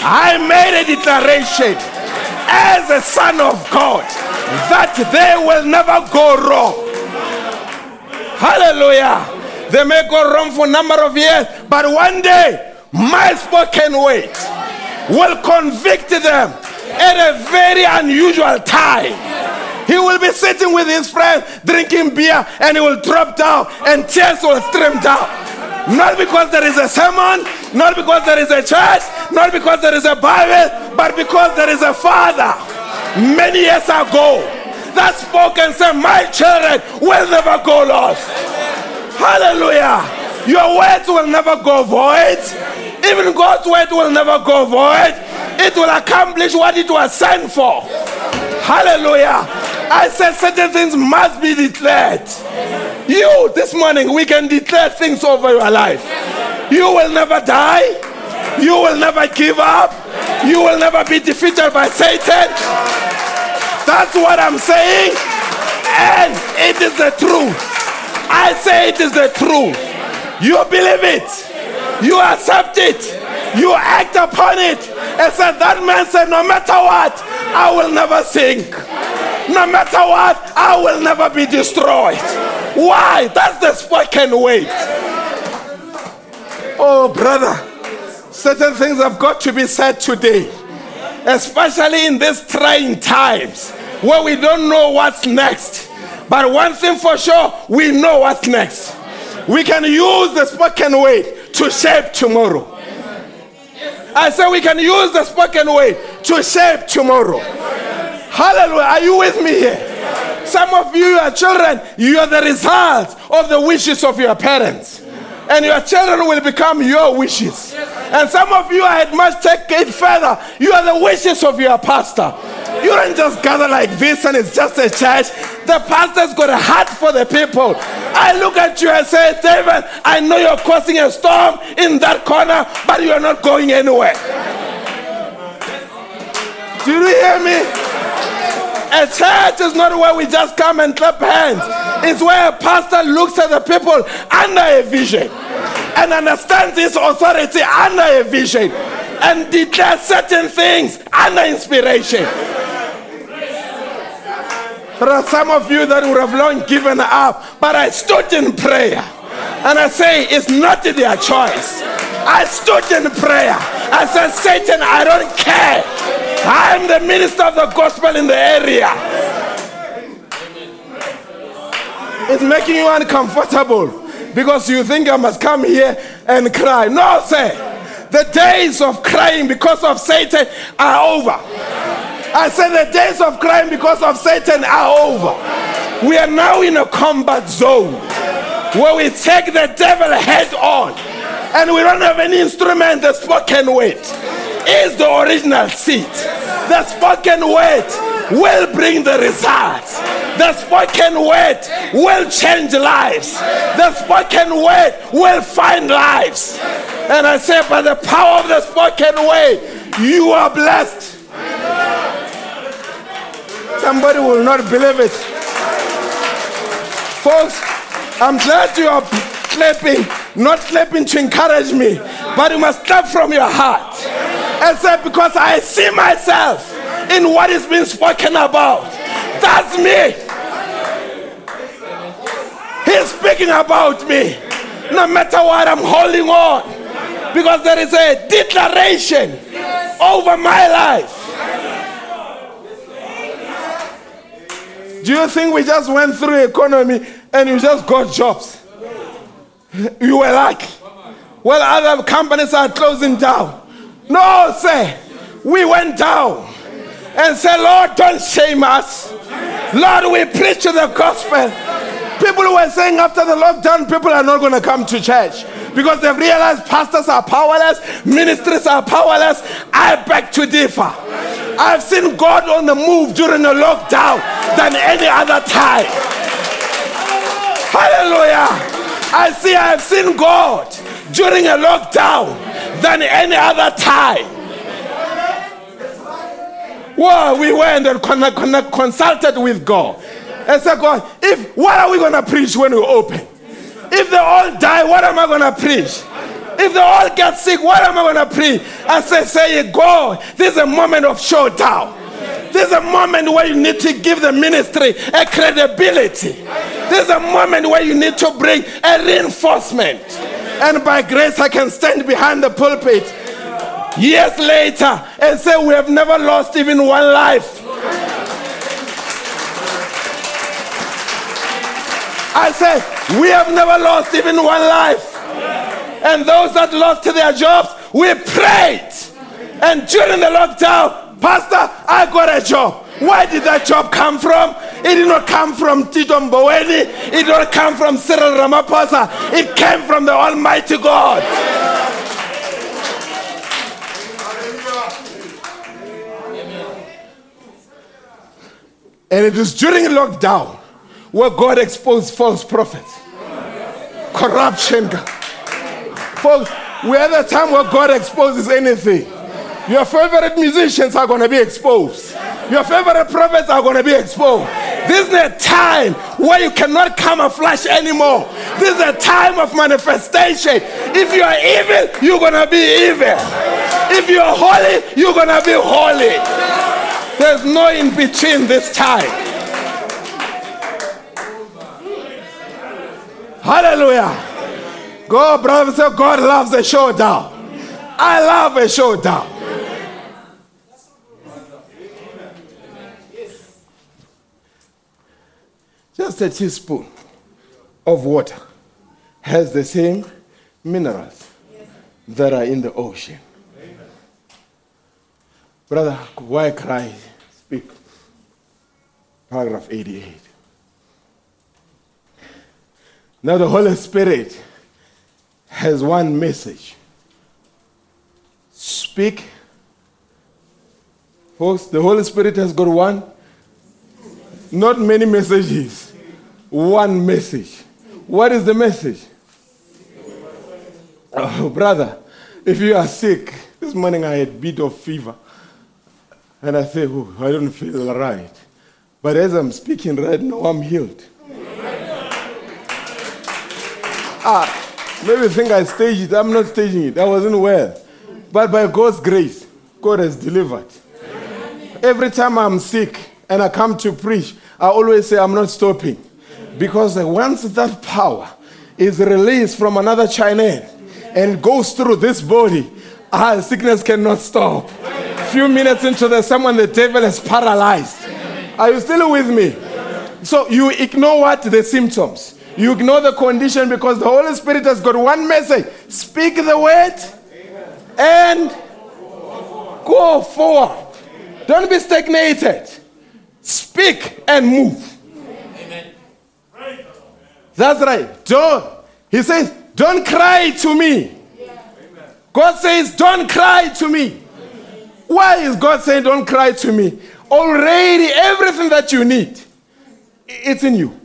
I made a declaration as a son of God that they will never go wrong. Hallelujah. They may go wrong for a number of years, but one day my spoken word will convict them at a very unusual time. He will be sitting with his friends drinking beer and he will drop down and tears will stream down. Not because there is a sermon, not because there is a church, not because there is a Bible, but because there is a Father many years ago that spoke and said, My children will never go lost. Hallelujah. Your words will never go void. Even God's word will never go void. It will accomplish what it was sent for. Hallelujah. I said certain things must be declared. You, this morning, we can declare things over your life. You will never die. You will never give up. You will never be defeated by Satan. That's what I'm saying. And it is the truth. I say it is the truth. You believe it. You accept it. You act upon it. And said that man said, no matter what, I will never sink. No matter what, I will never be destroyed. Why? That's the spoken word. Oh, brother, certain things have got to be said today, especially in these trying times where we don't know what's next. But one thing for sure, we know what's next. We can use the spoken word to shape tomorrow. I say we can use the spoken word to shape tomorrow. Hallelujah. Are you with me here? Some of you, your children, you are the result of the wishes of your parents. And your children will become your wishes. And some of you, I must take it further. You are the wishes of your pastor. You don't just gather like this and it's just a church. The pastor's got a heart for the people. I look at you and say, David, I know you're causing a storm in that corner, but you're not going anywhere. Do you hear me? A church is not where we just come and clap hands. It's where a pastor looks at the people under a vision and understands his authority under a vision and declares certain things under inspiration. There are some of you that would have long given up, but I stood in prayer. And I say, it's not their choice. I stood in prayer. I said, Satan, I don't care. I am the minister of the gospel in the area. It's making you uncomfortable because you think I must come here and cry. No, sir. The days of crying because of Satan are over. I said the days of crying because of Satan are over. We are now in a combat zone where we take the devil head on and we don't have any instrument, the spoken word is the original seed. The spoken word will bring the results. The spoken word will change lives. The spoken word will find lives. And I say, by the power of the spoken word, you are blessed. Somebody will not believe it. Folks, I'm glad you are clapping, not clapping to encourage me, but you must clap from your heart say, Because I see myself in what is being spoken about. That's me. He's speaking about me. No matter what, I'm holding on. Because there is a declaration over my life. Do you think we just went through economy and you just got jobs? You were lucky. Well, other companies are closing down. No, sir. We went down and said, Lord, don't shame us. Lord, we preach the gospel. People were saying after the lockdown, people are not going to come to church because they've realized pastors are powerless, ministries are powerless. I beg to differ. I've seen God on the move during the lockdown than any other time. Hallelujah. I see, I've seen God during a lockdown than any other time. Well, we went and con- con- consulted with God and said, God, if what are we going to preach when we open? If they all die, what am I going to preach? If they all get sick, what am I going to preach? I say, say, God, this is a moment of showdown. This is a moment where you need to give the ministry a credibility. This is a moment where you need to bring a reinforcement. And by grace, I can stand behind the pulpit years later and say, We have never lost even one life. I say, We have never lost even one life. And those that lost their jobs, we prayed. And during the lockdown, Pastor, I got a job. Where did that job come from? It did not come from Tito Mboweni. It did not come from Cyril Ramaphosa. It came from the Almighty God. And it is during lockdown where God exposed false prophets, corruption. Folks, we're at the time where God exposes anything. Your favorite musicians are going to be exposed. Your favorite prophets are going to be exposed. This is a time where you cannot camouflage anymore. This is a time of manifestation. If you are evil, you're going to be evil. If you are holy, you're going to be holy. There's no in between this time. Hallelujah. God, brother, God loves a showdown. I love a showdown. Just a teaspoon of water has the same minerals that are in the ocean. Brother, why cry? Speak. Paragraph 88. Now, the Holy Spirit has one message speak. Folks, the Holy Spirit has got one, not many messages, one message. What is the message? Oh, brother, if you are sick, this morning I had a bit of fever. And I say, oh, I don't feel right. But as I'm speaking right now, I'm healed. Ah, maybe think I staged it. I'm not staging it. I wasn't well. But by God's grace, God has delivered. Every time I'm sick and I come to preach, I always say I'm not stopping. Because once that power is released from another China and goes through this body, our sickness cannot stop. A Few minutes into the someone the devil is paralyzed. Are you still with me? So you ignore what? The symptoms. You ignore the condition because the Holy Spirit has got one message. Speak the word and go forward. Don't be stagnated. Speak and move. That's right. Don't. He says, don't cry to me. God says, don't cry to me. Why is God saying, don't cry to me? Already, everything that you need, it's in you.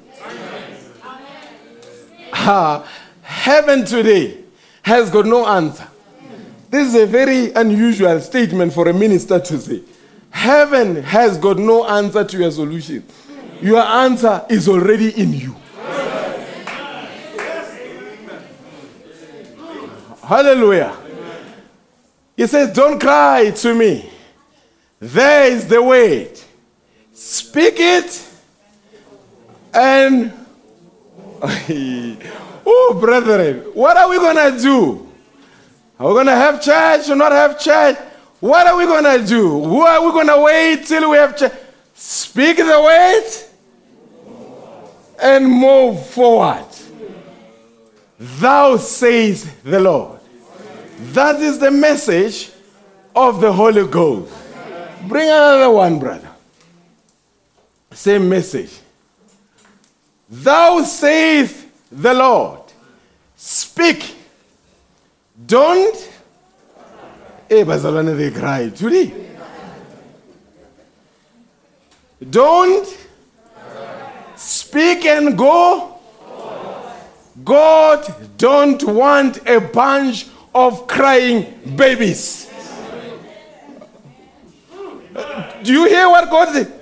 Ah, heaven today has got no answer. This is a very unusual statement for a minister to say. Heaven has got no answer to your solution. Your answer is already in you. Hallelujah. He says, Don't cry to me. There is the word. Speak it and. oh, brethren, what are we going to do? Are we going to have church or not have church? What are we going to do? Who are we going to wait till we have church? Speak the word and move forward. Thou says the Lord. That is the message of the Holy Ghost. Bring another one, brother. Same message. Thou saith the Lord. Speak. Don't. Eh, bazalwane, they cry. Today. Don't speak and go. God don't want a bunch of crying babies. Do you hear what God said?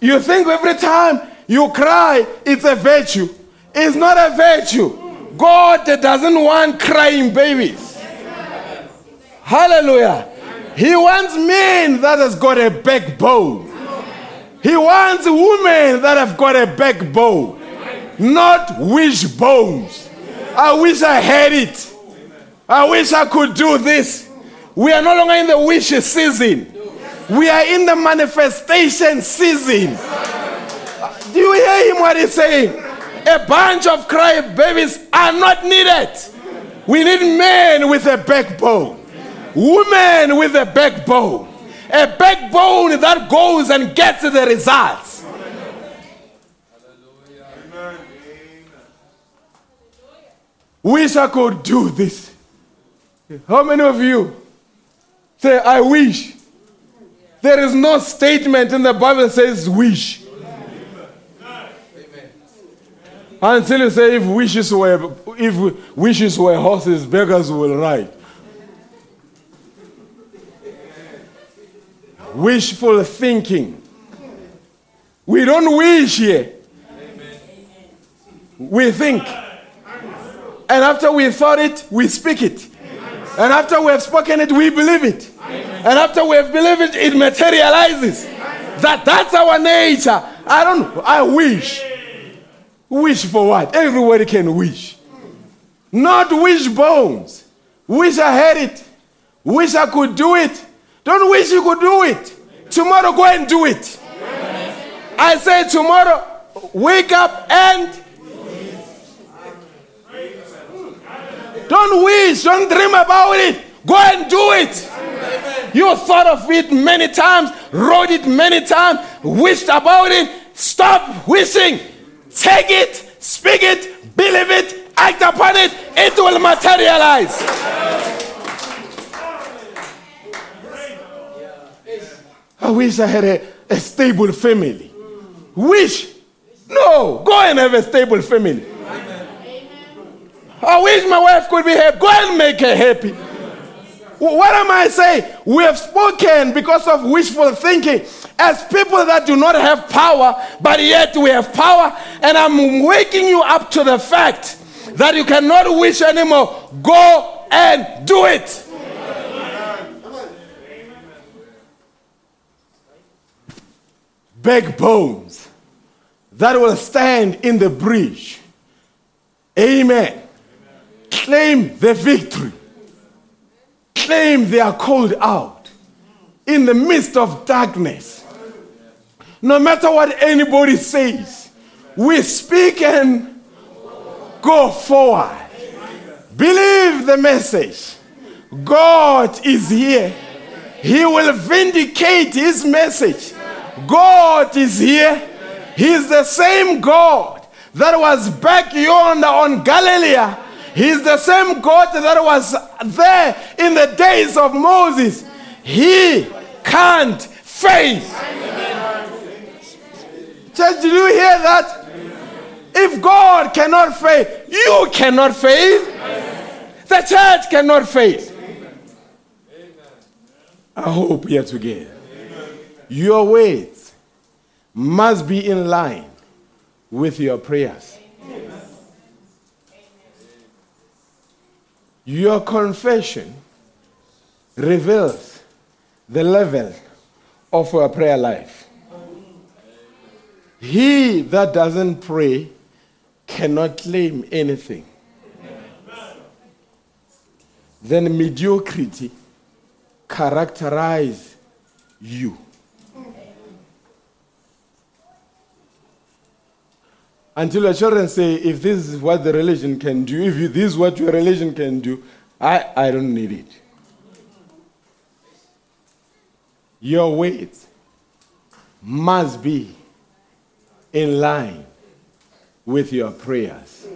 You think every time you cry, it's a virtue. It's not a virtue. God doesn't want crying babies. Hallelujah. He wants men that has got a backbone. He wants women that have got a backbone, not wishbones. I wish I had it. I wish I could do this. we are no longer in the wish season. We are in the manifestation season. Do you hear him what he's saying? A bunch of cry babies are not needed. We need men with a backbone, women with a backbone, a backbone that goes and gets the results. Wish I could do this. How many of you say, I wish? There is no statement in the Bible that says wish. Until you say if wishes were if wishes were horses, beggars will ride. Wishful thinking. We don't wish here. We think. And after we thought it, we speak it. And after we have spoken it, we believe it. And after we have believed it, it materializes. That that's our nature. I don't I wish. Wish for what? Everybody can wish. Not wish bones. Wish I had it. Wish I could do it. Don't wish you could do it. Tomorrow go and do it. I say tomorrow, wake up and don't wish, don't dream about it. Go and do it. You thought of it many times, wrote it many times, wished about it. Stop wishing. Take it, speak it, believe it, act upon it. It will materialize. I wish I had a, a stable family. Wish. No, go and have a stable family. I wish my wife could be happy. Go and make her happy. What am I saying? We have spoken because of wishful thinking as people that do not have power, but yet we have power. And I'm waking you up to the fact that you cannot wish anymore. Go and do it. Backbones that will stand in the breach. Amen. Claim the victory. Claim they are called out in the midst of darkness. No matter what anybody says, we speak and go forward. Believe the message. God is here. He will vindicate his message. God is here. He is the same God that was back yonder on Galilee. He's the same God that was there in the days of Moses. He can't fail. Church, did you hear that? If God cannot fail, you cannot fail. The church cannot fail. I hope are together. Your words must be in line with your prayers. Your confession reveals the level of your prayer life. He that doesn't pray cannot claim anything. Then mediocrity characterize you. Until your children say, if this is what the religion can do, if this is what your religion can do, I, I don't need it. Your weight must be in line with your prayers.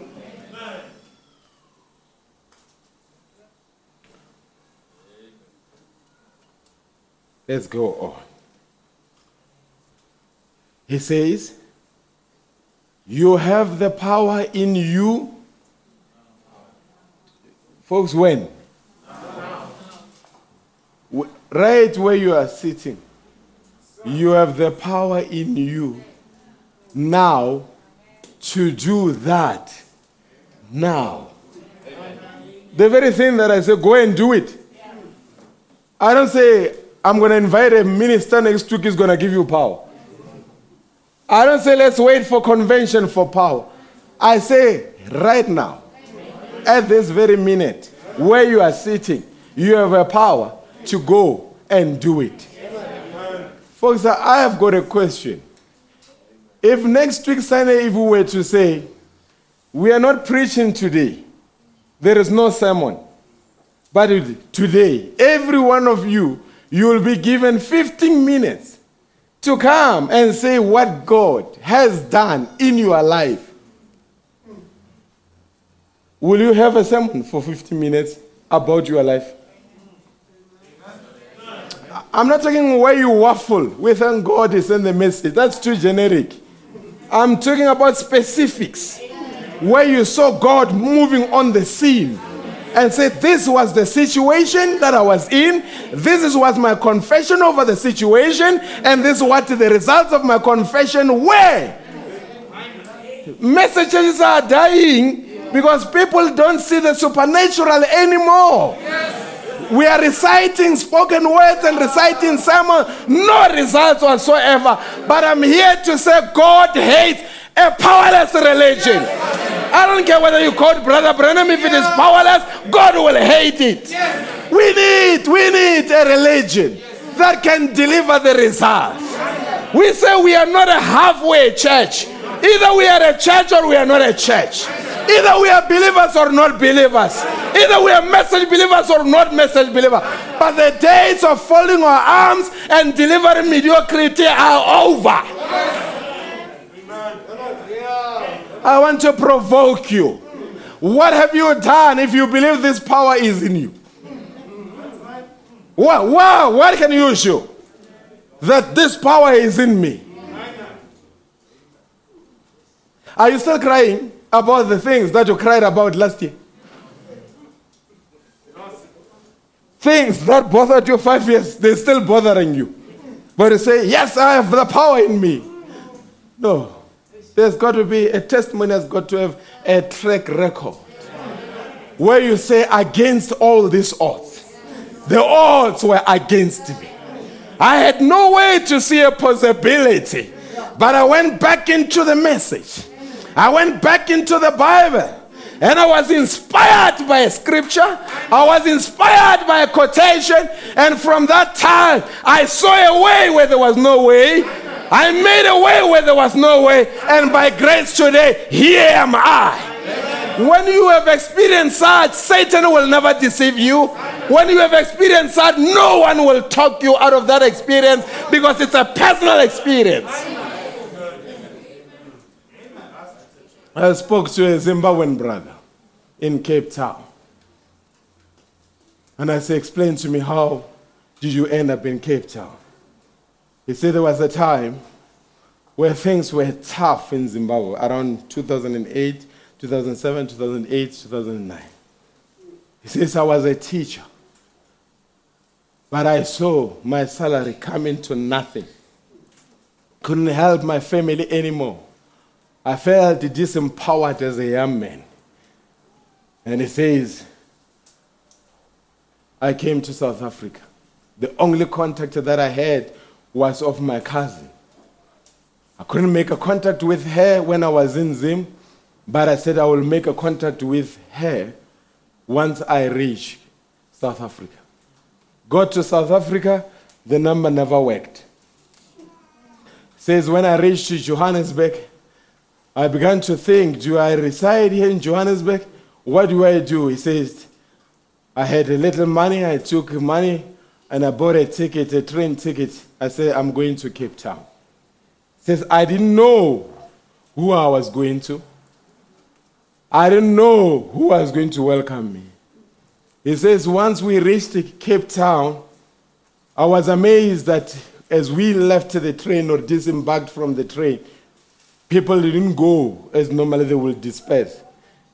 Let's go on. He says, You have the power in you. Folks, when? Right where you are sitting, you have the power in you now to do that. Now. The very thing that I say, go and do it. I don't say, I'm going to invite a minister next week, he's going to give you power. I don't say, let's wait for convention for power. I say, right now, at this very minute, where you are sitting, you have a power. to go and do it. Folks, I have got a question. If next week Sunday, if we were to say, we are not preaching today, there is no sermon, but today, every one of you, you will be given 15 minutes to come and say what God has done in your life. Will you have a sermon for 15 minutes about your life? I'm not talking where you waffle. We thank God is in the message. That's too generic. I'm talking about specifics. Where you saw God moving on the scene and said, This was the situation that I was in. This is was my confession over the situation, and this is what the results of my confession were. Messages are dying because people don't see the supernatural anymore. We are reciting spoken words and reciting sermon, no results whatsoever. But I'm here to say God hates a powerless religion. I don't care whether you call it Brother Branham, if it is powerless, God will hate it. We need, we need a religion that can deliver the results. We say we are not a halfway church. Either we are a church or we are not a church. Either we are believers or not believers. Either we are message believers or not message believers. But the days of folding our arms and delivering mediocrity are over. I want to provoke you. What have you done if you believe this power is in you? What, what, what can you show? That this power is in me. Are you still crying about the things that you cried about last year? Things that bothered you five years, they're still bothering you. But you say, Yes, I have the power in me. No. There's got to be a testimony, has got to have a track record. Where you say, Against all these odds, the odds were against me. I had no way to see a possibility, but I went back into the message. I went back into the Bible. And I was inspired by a scripture. I was inspired by a quotation. And from that time, I saw a way where there was no way. I made a way where there was no way. And by grace today, here am I. When you have experienced such, Satan will never deceive you. When you have experienced such, no one will talk you out of that experience because it's a personal experience. I spoke to a Zimbabwean brother in Cape Town. And I said, explain to me how did you end up in Cape Town? He said there was a time where things were tough in Zimbabwe around 2008, 2007, 2008, 2009. He says, I was a teacher, but I saw my salary coming to nothing. Couldn't help my family anymore. I felt disempowered as a young man. And he says, I came to South Africa. The only contact that I had was of my cousin. I couldn't make a contact with her when I was in Zim, but I said I will make a contact with her once I reach South Africa. Got to South Africa, the number never worked. Says when I reached Johannesburg, I began to think, do I reside here in Johannesburg? What do I do? He says, I had a little money, I took money and I bought a ticket, a train ticket. I said, I'm going to Cape Town. Says, I didn't know who I was going to. I didn't know who was going to welcome me. He says, once we reached Cape Town, I was amazed that as we left the train or disembarked from the train, people didn't go as normally they would disperse.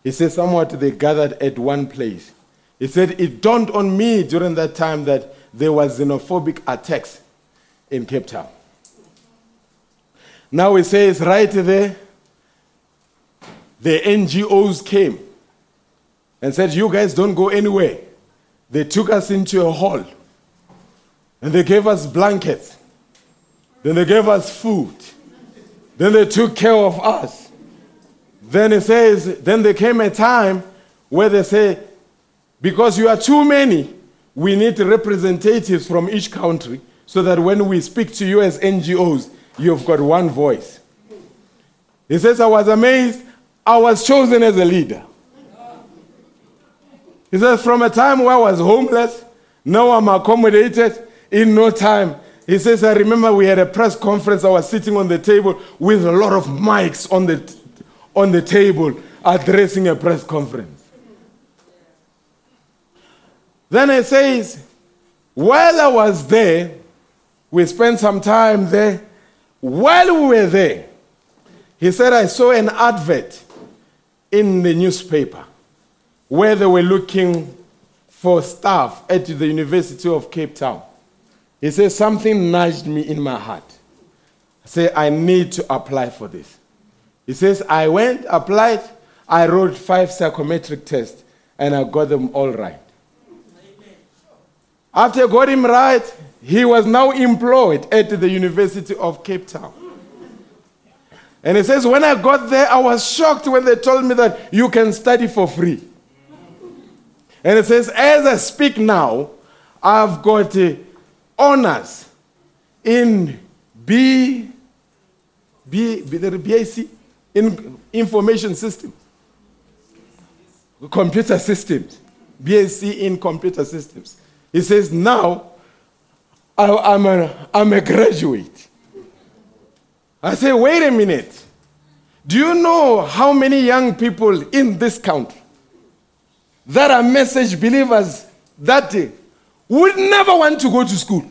He said, somewhat they gathered at one place. He said, it dawned on me during that time that there was xenophobic attacks in Cape Town. Now he says, right there, the NGOs came and said, You guys don't go anywhere. They took us into a hall and they gave us blankets. Then they gave us food. Then they took care of us. Then it says, then there came a time where they say, because you are too many, we need representatives from each country so that when we speak to you as NGOs, you've got one voice. He says, I was amazed. I was chosen as a leader. He says, from a time where I was homeless, now I'm accommodated in no time. He says, I remember we had a press conference. I was sitting on the table with a lot of mics on the, on the table addressing a press conference. Then he says, while I was there, we spent some time there. While we were there, he said, I saw an advert in the newspaper where they were looking for staff at the University of Cape Town. He says, Something nudged me in my heart. I said, I need to apply for this. He says, I went, applied, I wrote five psychometric tests, and I got them all right. After I got him right, he was now employed at the University of Cape Town. And he says, When I got there, I was shocked when they told me that you can study for free. And it says, As I speak now, I've got uh, honors in B, B, B, BAC, in information systems, computer systems, BAC in computer systems. He says, Now I, am a, I'm a graduate. I say, Wait a minute. Do you know how many young people in this country that are message believers that day would never want to go to school?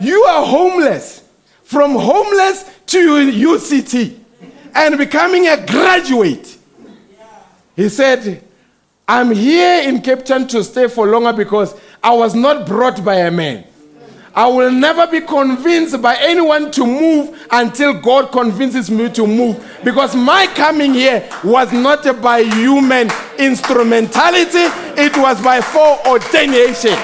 You are homeless. From homeless to UCT and becoming a graduate. He said, I'm here in Cape Town to stay for longer because I was not brought by a man. I will never be convinced by anyone to move until God convinces me to move. Because my coming here was not by human instrumentality, it was by foreordination.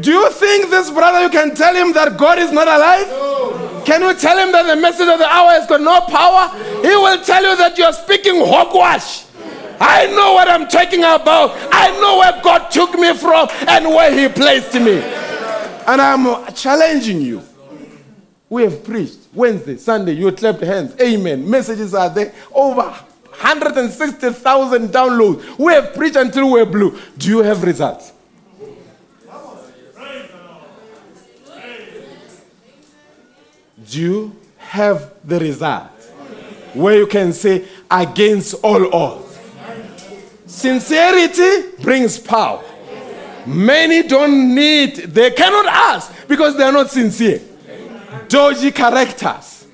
Do you think this brother, you can tell him that God is not alive? Can you tell him that the message of the hour has got no power? He will tell you that you're speaking hogwash. I know what I'm talking about. I know where God took me from and where He placed me. And I'm challenging you. We have preached Wednesday, Sunday, you clapped hands. Amen. Messages are there. Over 160,000 downloads. We have preached until we're blue. Do you have results? You have the result? Where you can say, against all odds. Sincerity brings power. Many don't need, they cannot ask because they are not sincere. Dodgy characters.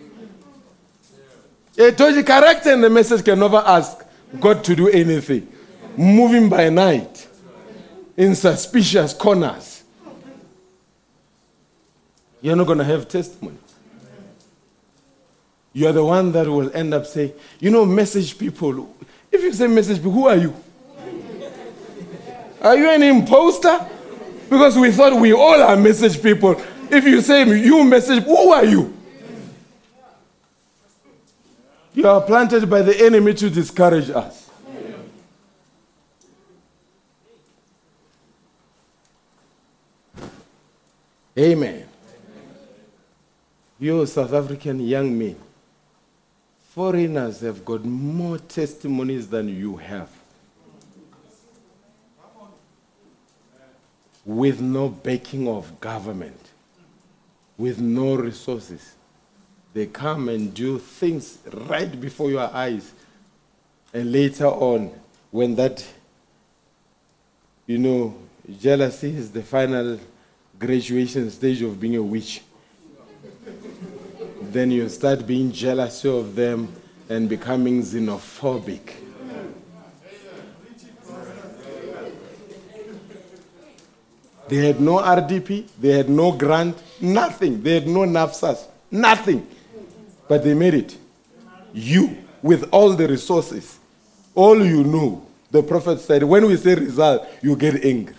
A dodgy character in the message can never ask God to do anything. Moving by night in suspicious corners. You're not going to have testimony. You're the one that will end up saying, you know, message people. If you say message people, who are you? Are you an imposter? Because we thought we all are message people. If you say you message, who are you? You are planted by the enemy to discourage us. Amen. You South African young men, foreigners have got more testimonies than you have. with no backing of government, with no resources. They come and do things right before your eyes. And later on, when that, you know, jealousy is the final graduation stage of being a witch, then you start being jealous of them and becoming xenophobic. They had no RDP, they had no grant, nothing. They had no NSFAS, nothing. But they made it. You, with all the resources, all you know, the prophet said, when we say result, you get angry.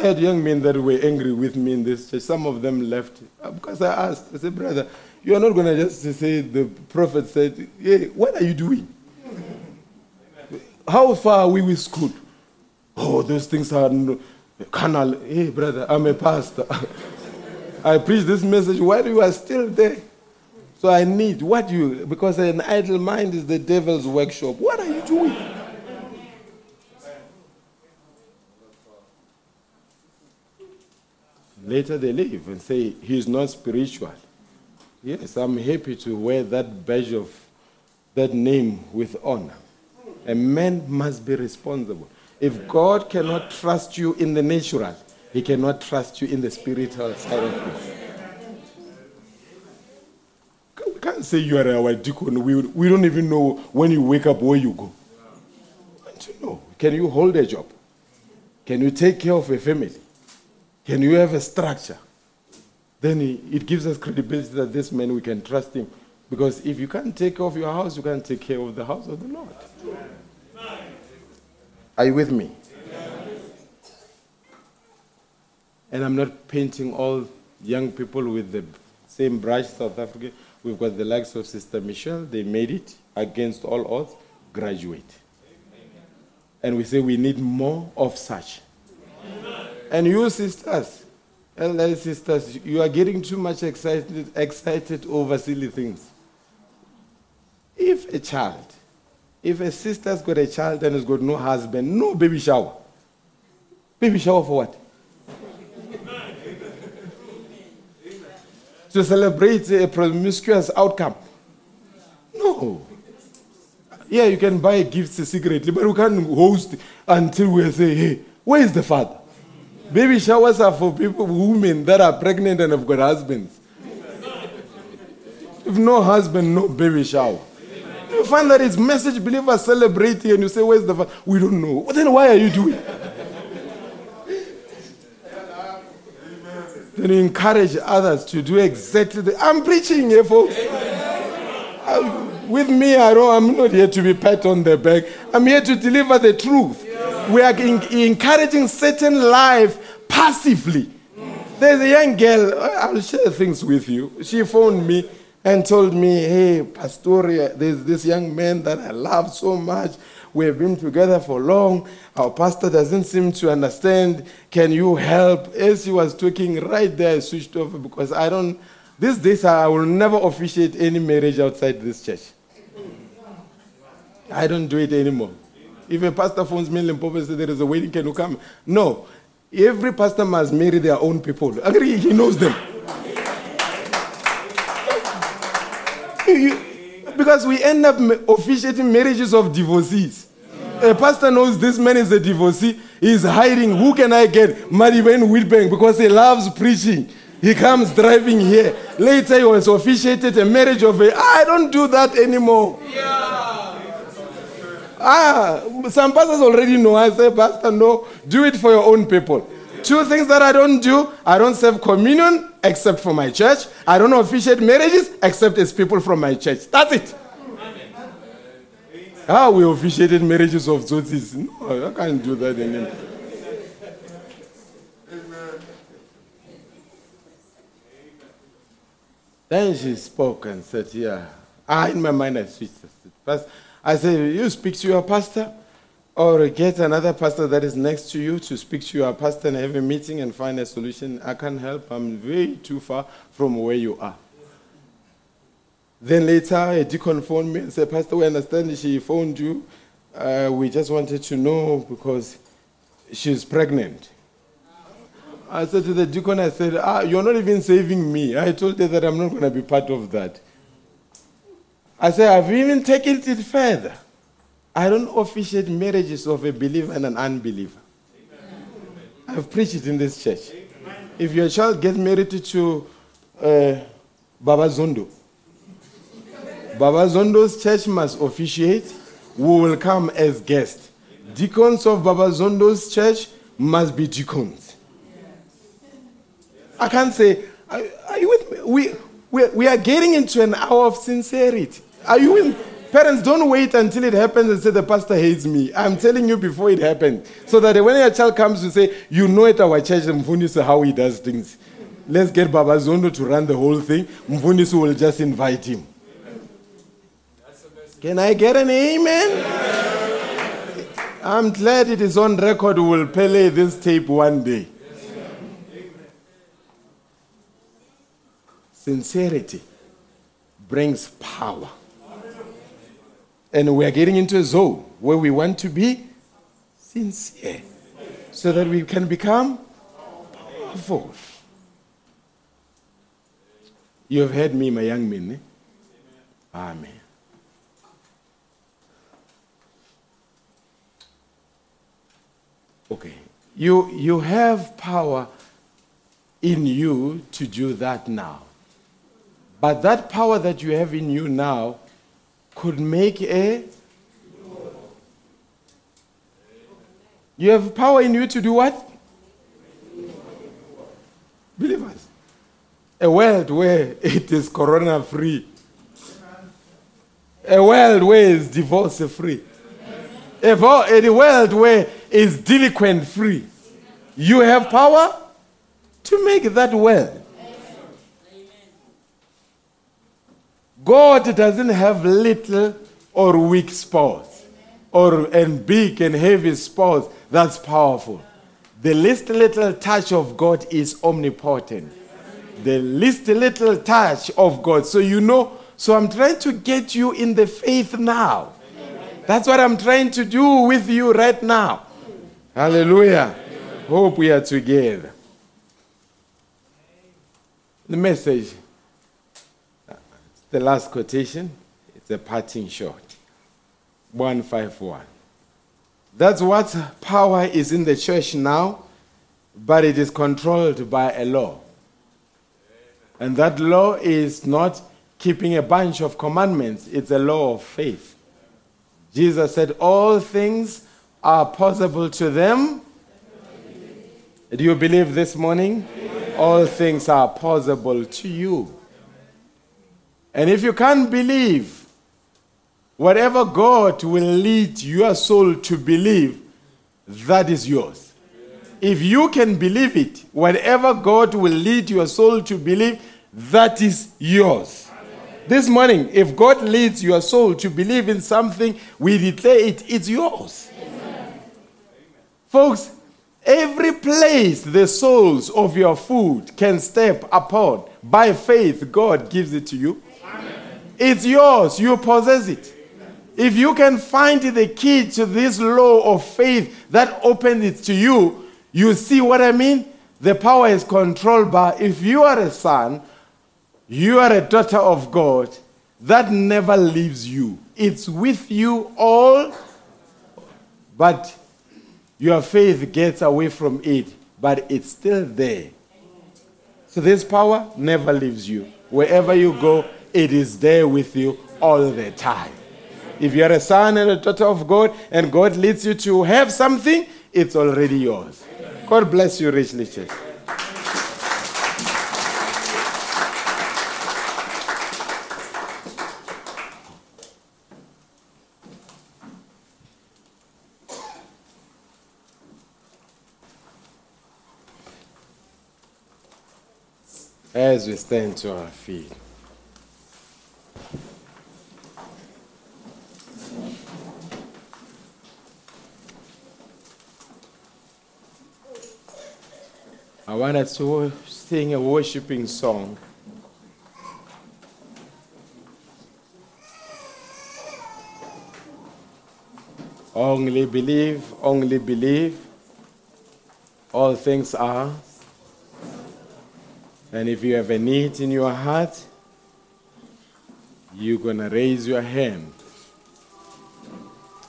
I had young men that were angry with me in this church. Some of them left uh, because I asked, I said, brother, you are not going to just say the prophet said, hey, what are you doing? how far are we with school? Oh, those things are carnal. Hey, brother, I'm a pastor. I preach this message while you are still there. So I need what you because an idle mind is the devil's workshop. What are you doing? Later they leave and say he's not spiritual. Yes, I'm happy to wear that badge of that name with honor. A man must be responsible. If God cannot trust you in the natural, he cannot trust you in the spiritual side of things. We can't say you are our deacon. We, we don't even know when you wake up where you go. Don't you know? Can you hold a job? Can you take care of a family? Can you have a structure? Then it gives us credibility that this man we can trust him. Because if you can't take care of your house, you can't take care of the house of the Lord. Are you with me? And I'm not painting all young people with the same brush, South Africa. We've got the likes of Sister Michelle, they made it against all odds, graduate. And we say we need more of such. And you sisters, elder sisters, you are getting too much excited, excited over silly things. If a child, if a sister's got a child and has got no husband, no baby shower. Baby shower for what? to celebrate a promiscuous outcome. No. Yeah, you can buy gifts secretly, but we can't host until we say, hey, where is the father? Baby showers are for people, women that are pregnant and have got husbands. If no husband, no baby shower. You find that it's message believers celebrating and you say, Where's the father? We don't know. Well, then why are you doing? then you encourage others to do exactly the. I'm preaching here, folks. I- with me, I don't, I'm not here to be pat on the back. I'm here to deliver the truth. We are en- encouraging certain life passively. There's a young girl, I'll share things with you. She phoned me and told me, Hey, Pastoria, there's this young man that I love so much. We have been together for long. Our pastor doesn't seem to understand. Can you help? As she was talking right there, I switched off because I don't, these days I will never officiate any marriage outside this church. I don't do it anymore. If a pastor phones me in Limpopo and says there is a wedding, can you come? No. Every pastor must marry their own people. Agree, he knows them. Because we end up officiating marriages of divorcees. A pastor knows this man is a divorcee. He's hiding. Who can I get? Mariben Witbank because he loves preaching. He comes driving here. Later, he was officiated a marriage of a. I don't do that anymore. Ah, some pastors already know. I say, Pastor, no, do it for your own people. Two things that I don't do I don't serve communion except for my church. I don't officiate marriages except as people from my church. That's it. Ah, we officiated marriages of tsotsis. No, I can't do that anymore. Then she spoke and said, Yeah. Ah, in my mind, I switched. "Pas- I said, You speak to your pastor, or get another pastor that is next to you to speak to your pastor and have a meeting and find a solution. I can't help. I'm way too far from where you are. Then later, a deacon phoned me and said, Pastor, we understand she phoned you. Uh, we just wanted to know because she's pregnant. I said to the deacon, I said, ah, You're not even saving me. I told her that I'm not going to be part of that. I say, I've even taken it further. I don't officiate marriages of a believer and an unbeliever. I've preached it in this church. If your child gets married to uh, Baba Zondo, Baba Zondo's church must officiate. We will come as guests. Deacons of Baba Zondo's church must be deacons. I can't say, are, are you with me? We, we, we are getting into an hour of sincerity. Are you with Parents, don't wait until it happens and say, the pastor hates me. I'm telling you before it happened. So that when your child comes to say, you know at our church, Mfundisi how he does things. Let's get Baba Zondo to run the whole thing. Mfundisi will just invite him. Can I get an amen? I'm glad it is on record. We will play this tape one day. Sincerity brings power. And we are getting into a zone where we want to be sincere so that we can become powerful. You have heard me, my young men. eh? Amen. Okay. You, you have power in you to do that now. But that power that you have in you now could make a. You have power in you to do what? Believers. A world where it is corona free. A world where it's divorce free. A, vo- a world where it's delinquent free. You have power to make that world. God doesn't have little or weak spots or and big and heavy spots that's powerful. The least little touch of God is omnipotent. The least little touch of God. So you know, so I'm trying to get you in the faith now. That's what I'm trying to do with you right now. Hallelujah. Hope we are together. The message the last quotation, it's a parting shot. 151. That's what power is in the church now, but it is controlled by a law. And that law is not keeping a bunch of commandments, it's a law of faith. Jesus said, All things are possible to them. Do you believe this morning? All things are possible to you. And if you can't believe, whatever God will lead your soul to believe, that is yours. If you can believe it, whatever God will lead your soul to believe, that is yours. This morning, if God leads your soul to believe in something, we declare it, it's yours. Folks, every place the souls of your food can step upon, by faith, God gives it to you. It's yours. You possess it. If you can find the key to this law of faith that opens it to you, you see what I mean? The power is controlled by, if you are a son, you are a daughter of God, that never leaves you. It's with you all, but your faith gets away from it, but it's still there. So this power never leaves you. Wherever you go, it is there with you all the time. If you're a son and a daughter of God and God leads you to have something, it's already yours. God bless you richly, church. As we stand to our feet. I want us to sing a worshiping song. Only believe, only believe. All things are. And if you have a need in your heart, you're going to raise your hand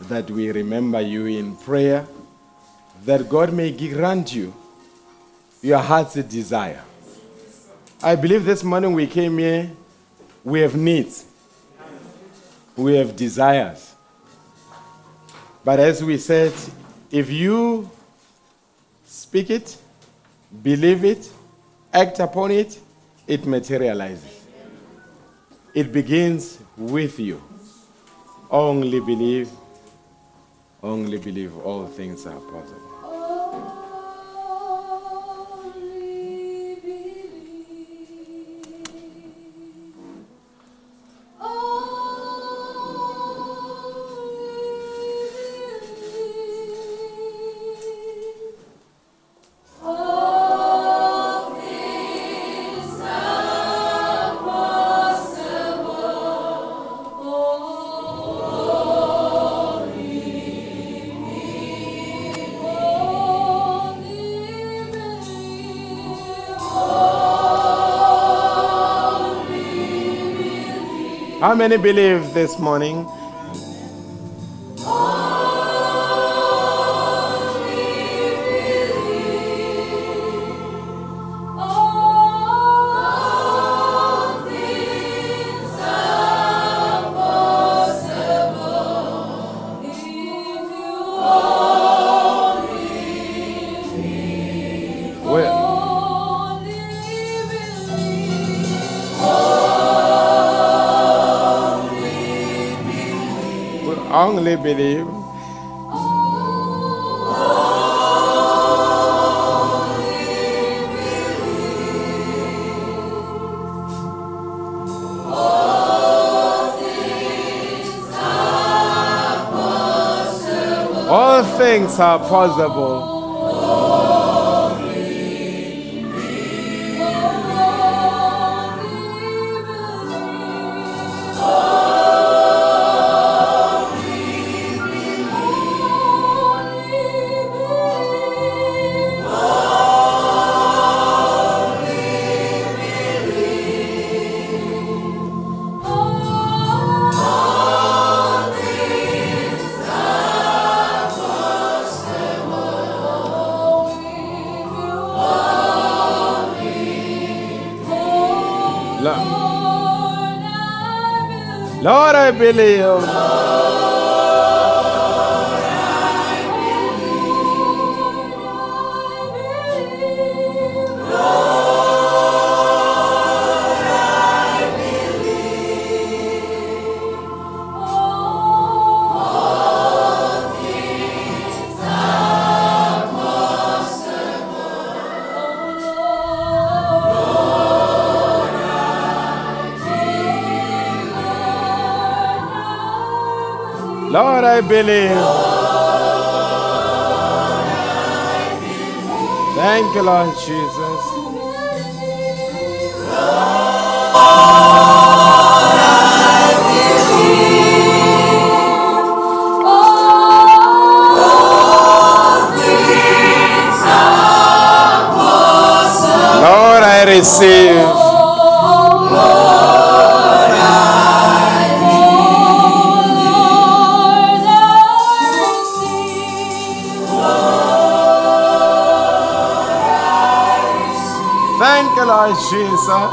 that we remember you in prayer, that God may grant you your heart's desire. I believe this morning we came here, we have needs, we have desires. But as we said, if you speak it, believe it, act upon it, it materializes. It begins with you. Only believe, only believe all things are possible. How many believe this morning? Only believe. All things are possible. Lord, I believe. I believe. Thank you, Lord Jesus. Receive. Lord Jesus.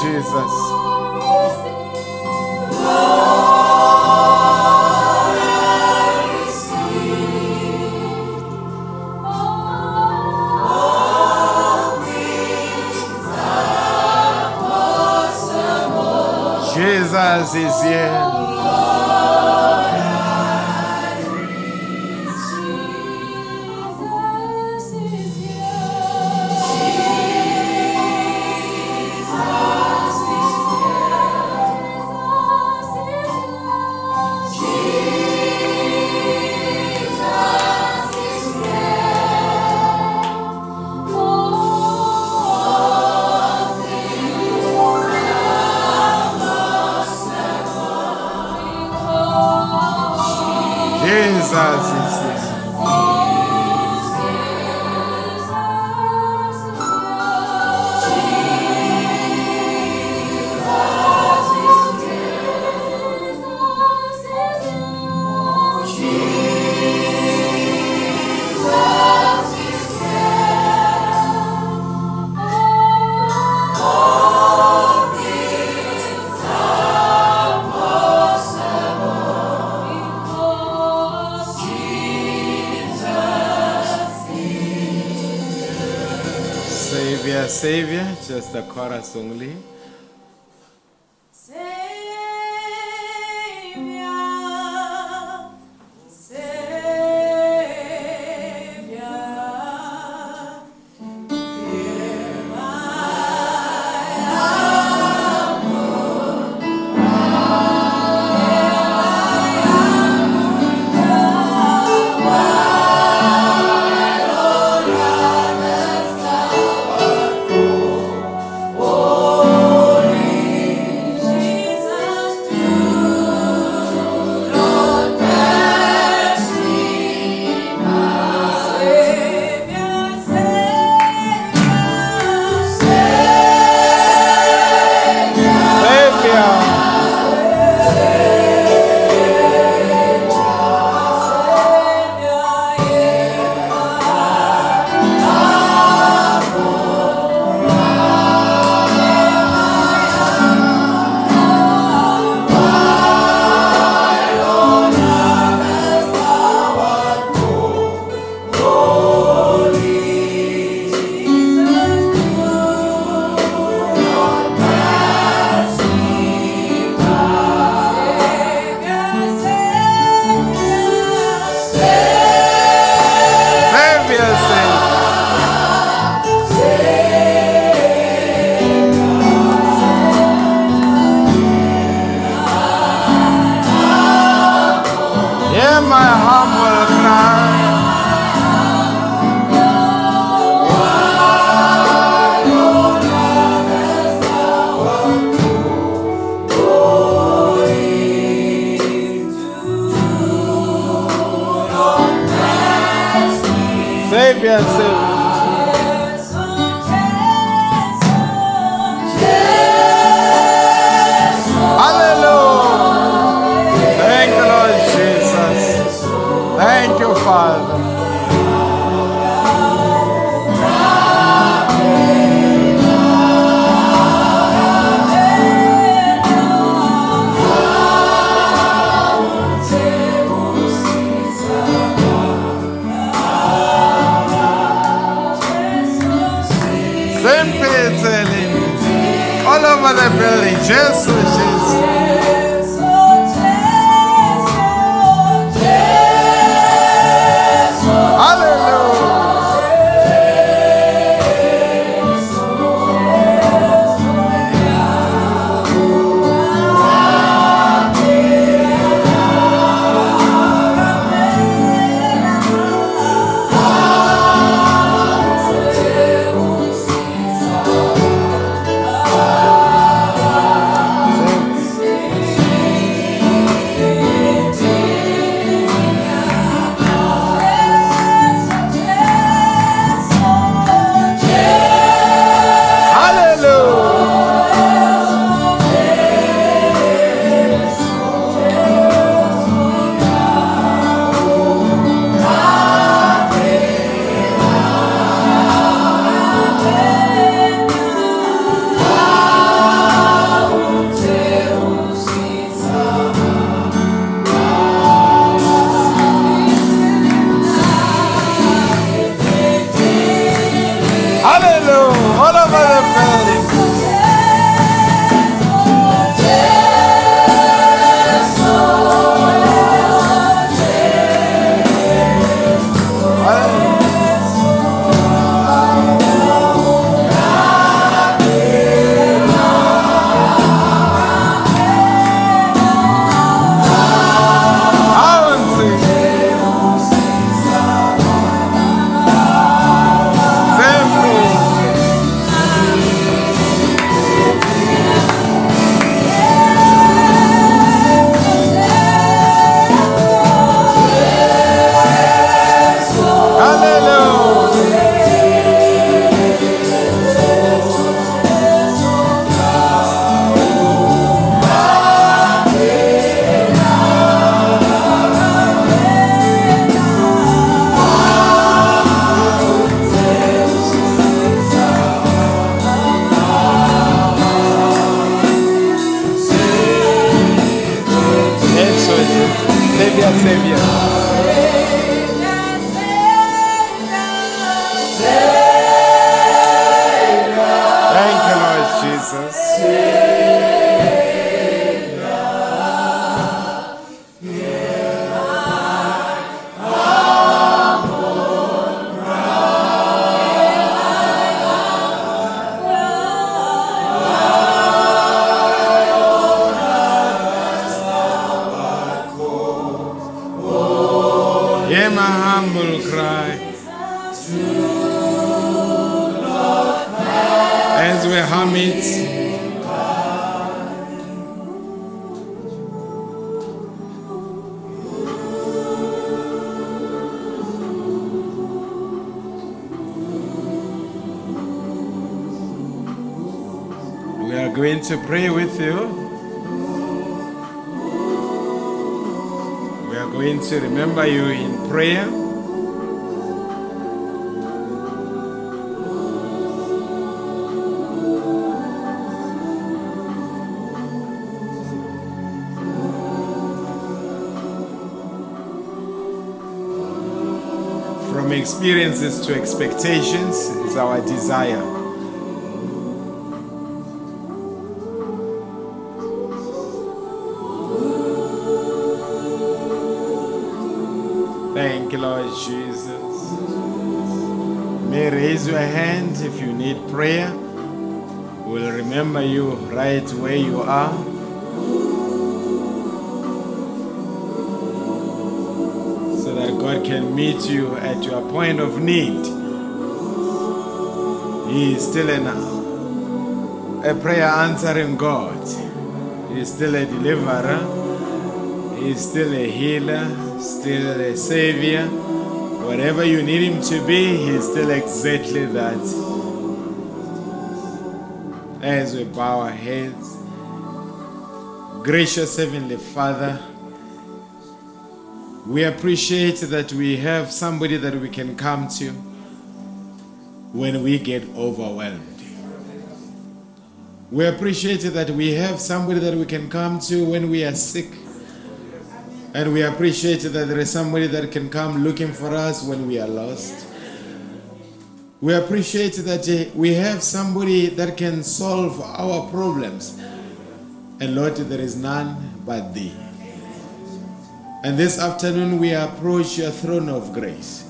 Jesus. Jesus is here. Savior, just the rises to expectations is our desire. Thank you, Lord Jesus. You may raise your hand if you need prayer. We'll remember you right where you are. Meet you at your point of need. He is still an, a prayer answering God. He is still a deliverer. He is still a healer, still a savior. Whatever you need him to be, he is still exactly that. As we bow our heads, gracious Heavenly Father, we appreciate that we have somebody that we can come to when we get overwhelmed. We appreciate that we have somebody that we can come to when we are sick. And we appreciate that there is somebody that can come looking for us when we are lost. We appreciate that we have somebody that can solve our problems. And Lord, there is none but Thee. And this afternoon we approach your throne of grace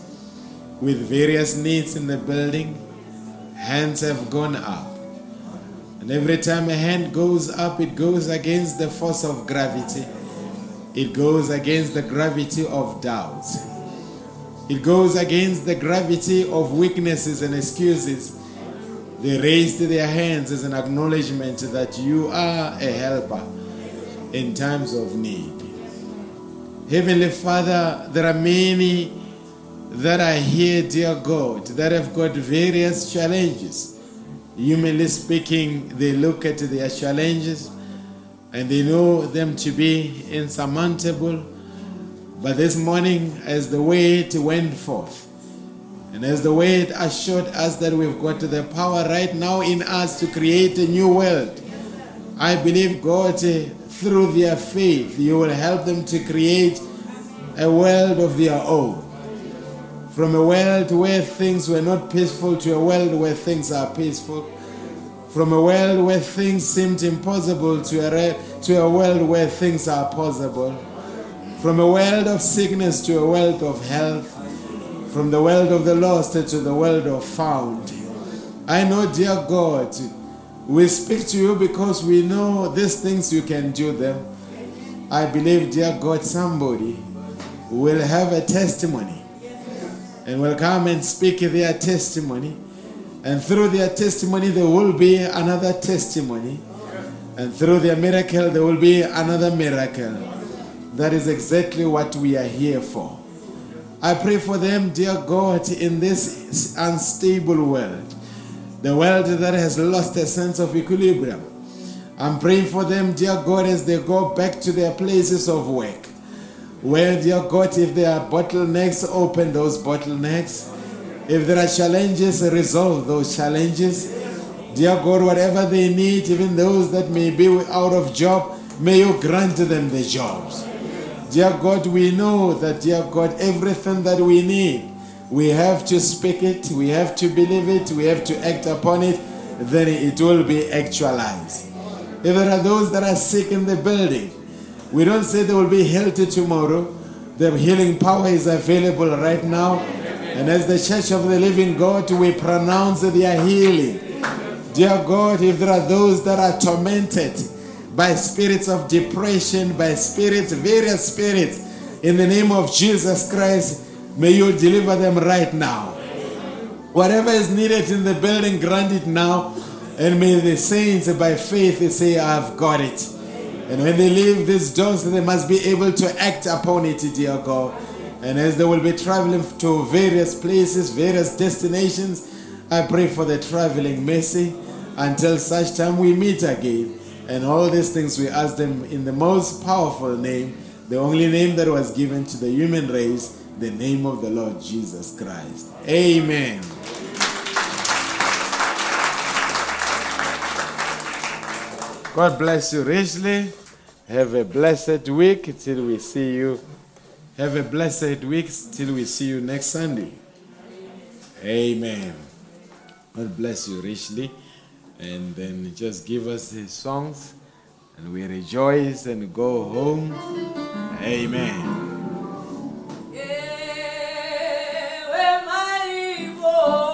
with various needs in the building. Hands have gone up. And every time a hand goes up, it goes against the force of gravity. It goes against the gravity of doubts. It goes against the gravity of weaknesses and excuses. They raised their hands as an acknowledgement that you are a helper in times of need. Heavenly Father, there are many that are here, dear God, that have got various challenges. Humanly speaking, they look at their challenges and they know them to be insurmountable. But this morning, as the word went forth, and as the word assured us that we've got the power right now in us to create a new world, I believe God, through their faith, you will help them to create a world of their own. From a world where things were not peaceful to a world where things are peaceful. From a world where things seemed impossible to a, re- to a world where things are possible. From a world of sickness to a world of health. From the world of the lost to the world of found. I know, dear God, we speak to you because we know these things you can do them. I believe, dear God, somebody will have a testimony and will come and speak their testimony. And through their testimony, there will be another testimony. And through their miracle, there will be another miracle. That is exactly what we are here for. I pray for them, dear God, in this unstable world, the world that has lost a sense of equilibrium. I'm praying for them, dear God, as they go back to their places of work. Where, dear God, if there are bottlenecks, open those bottlenecks. If there are challenges, resolve those challenges. Dear God, whatever they need, even those that may be out of job, may you grant them the jobs. Dear God, we know that, dear God, everything that we need, we have to speak it, we have to believe it, we have to act upon it, then it will be actualized. If there are those that are sick in the building, we don't say they will be healed tomorrow. The healing power is available right now. And as the church of the living God, we pronounce their healing. Dear God, if there are those that are tormented by spirits of depression, by spirits, various spirits, in the name of Jesus Christ, may you deliver them right now. Whatever is needed in the building, grant it now. And may the saints, by faith, say, I've got it. And when they leave these doors, they must be able to act upon it, dear God. And as they will be traveling to various places, various destinations, I pray for the traveling mercy until such time we meet again. And all these things we ask them in the most powerful name, the only name that was given to the human race, the name of the Lord Jesus Christ. Amen. God bless you richly. Have a blessed week till we see you. Have a blessed week till we see you next Sunday. Amen. God bless you richly. And then just give us the songs and we rejoice and go home. Amen. Maribo.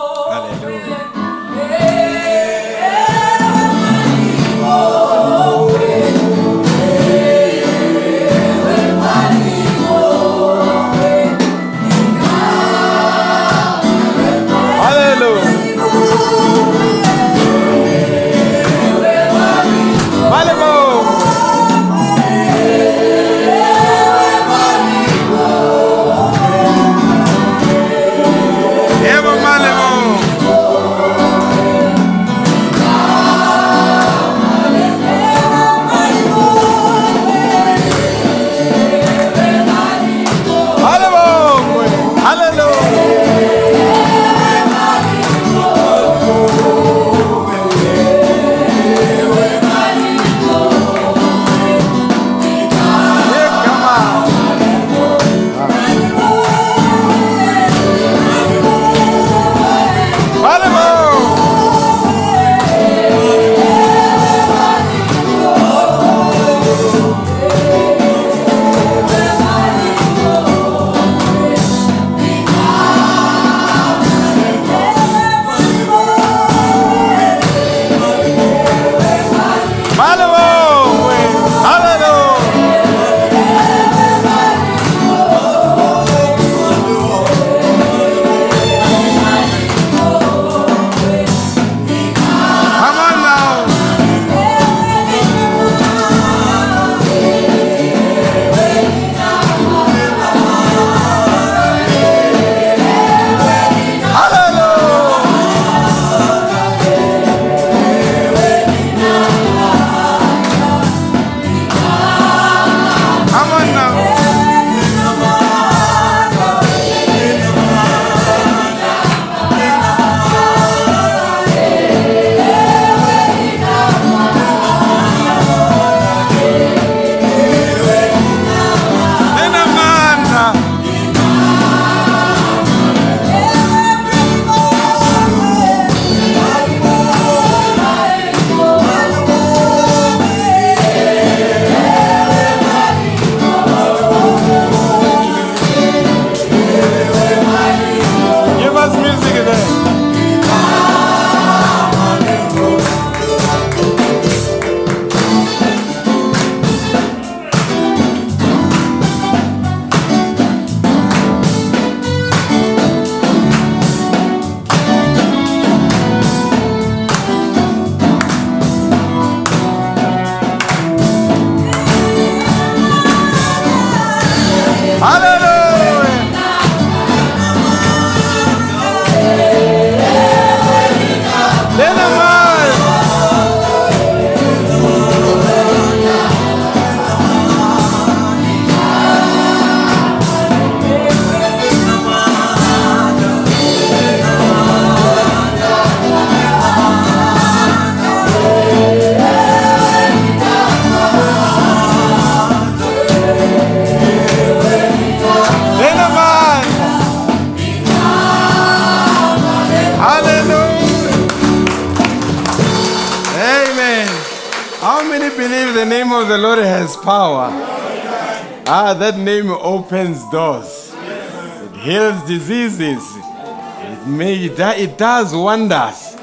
It, does wonders.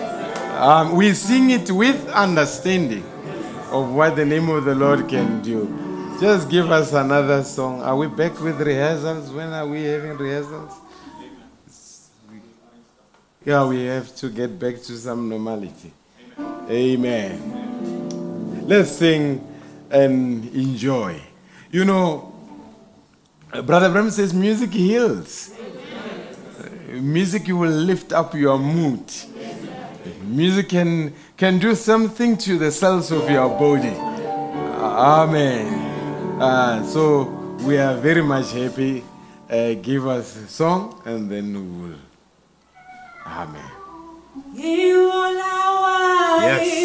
Um, we sing it with understanding of what the name of the Lord can do. Just give us another song. Are we back with rehearsals? When are we having rehearsals? Yeah, we have to get back to some normality. Amen. Let's sing and enjoy. You know, Brother Branham says music heals. Music will lift up your mood. Music can, can do something to the cells of your body. Amen. Uh, so we are very much happy. Uh, give us a song and then we will. Amen. Yes.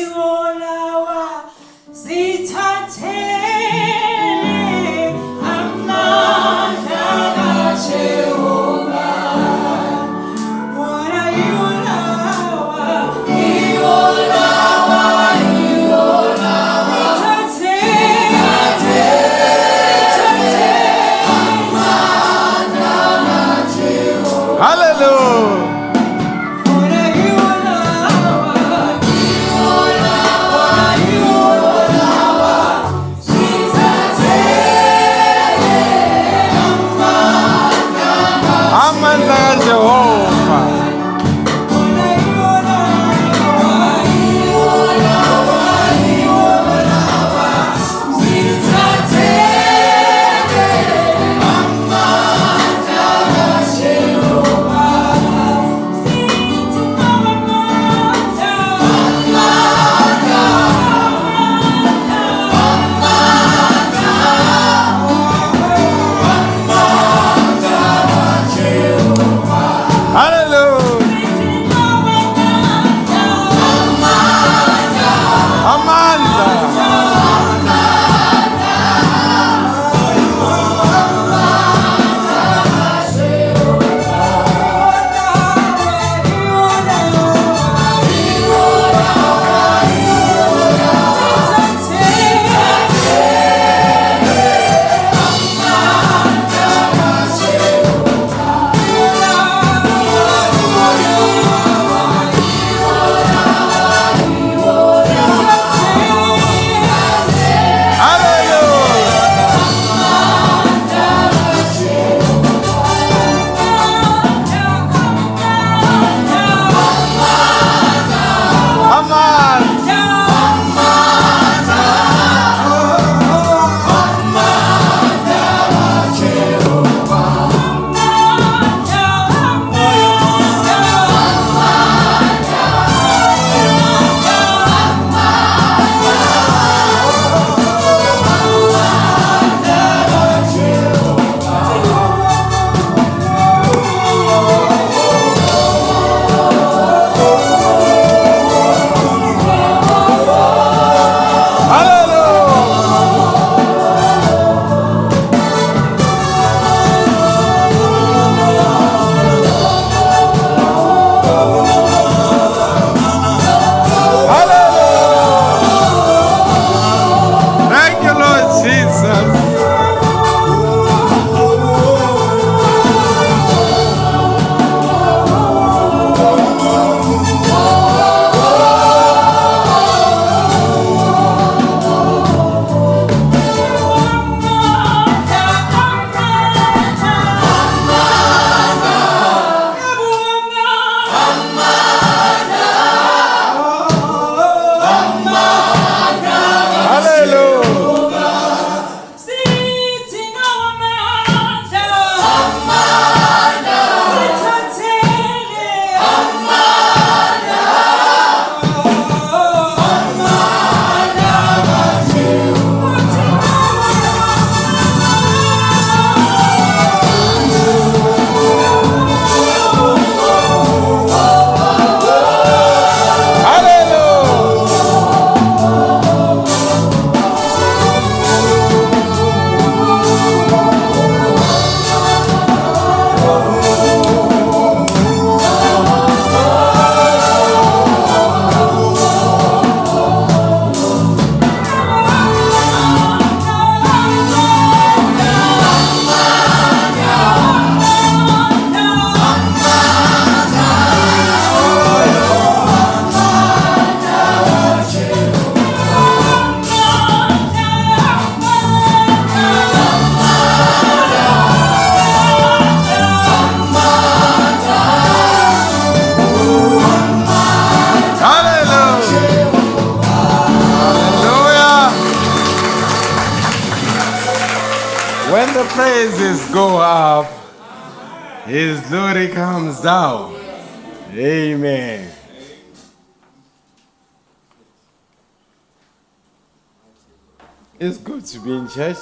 in church.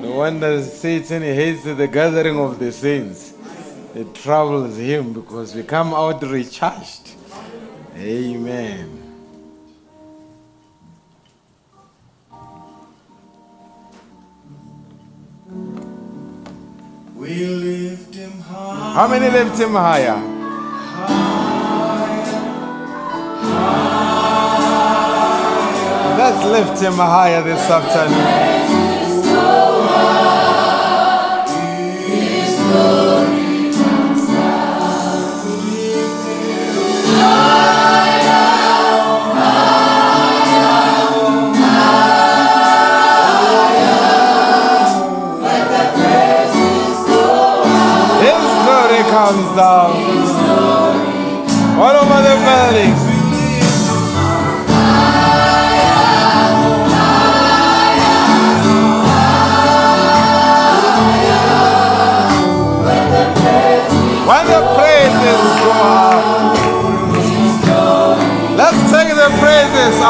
No one that Satan hates the gathering of the saints. It troubles him because we come out recharged. Amen. We lift him high. How many lift him higher? let's lift him higher this afternoon.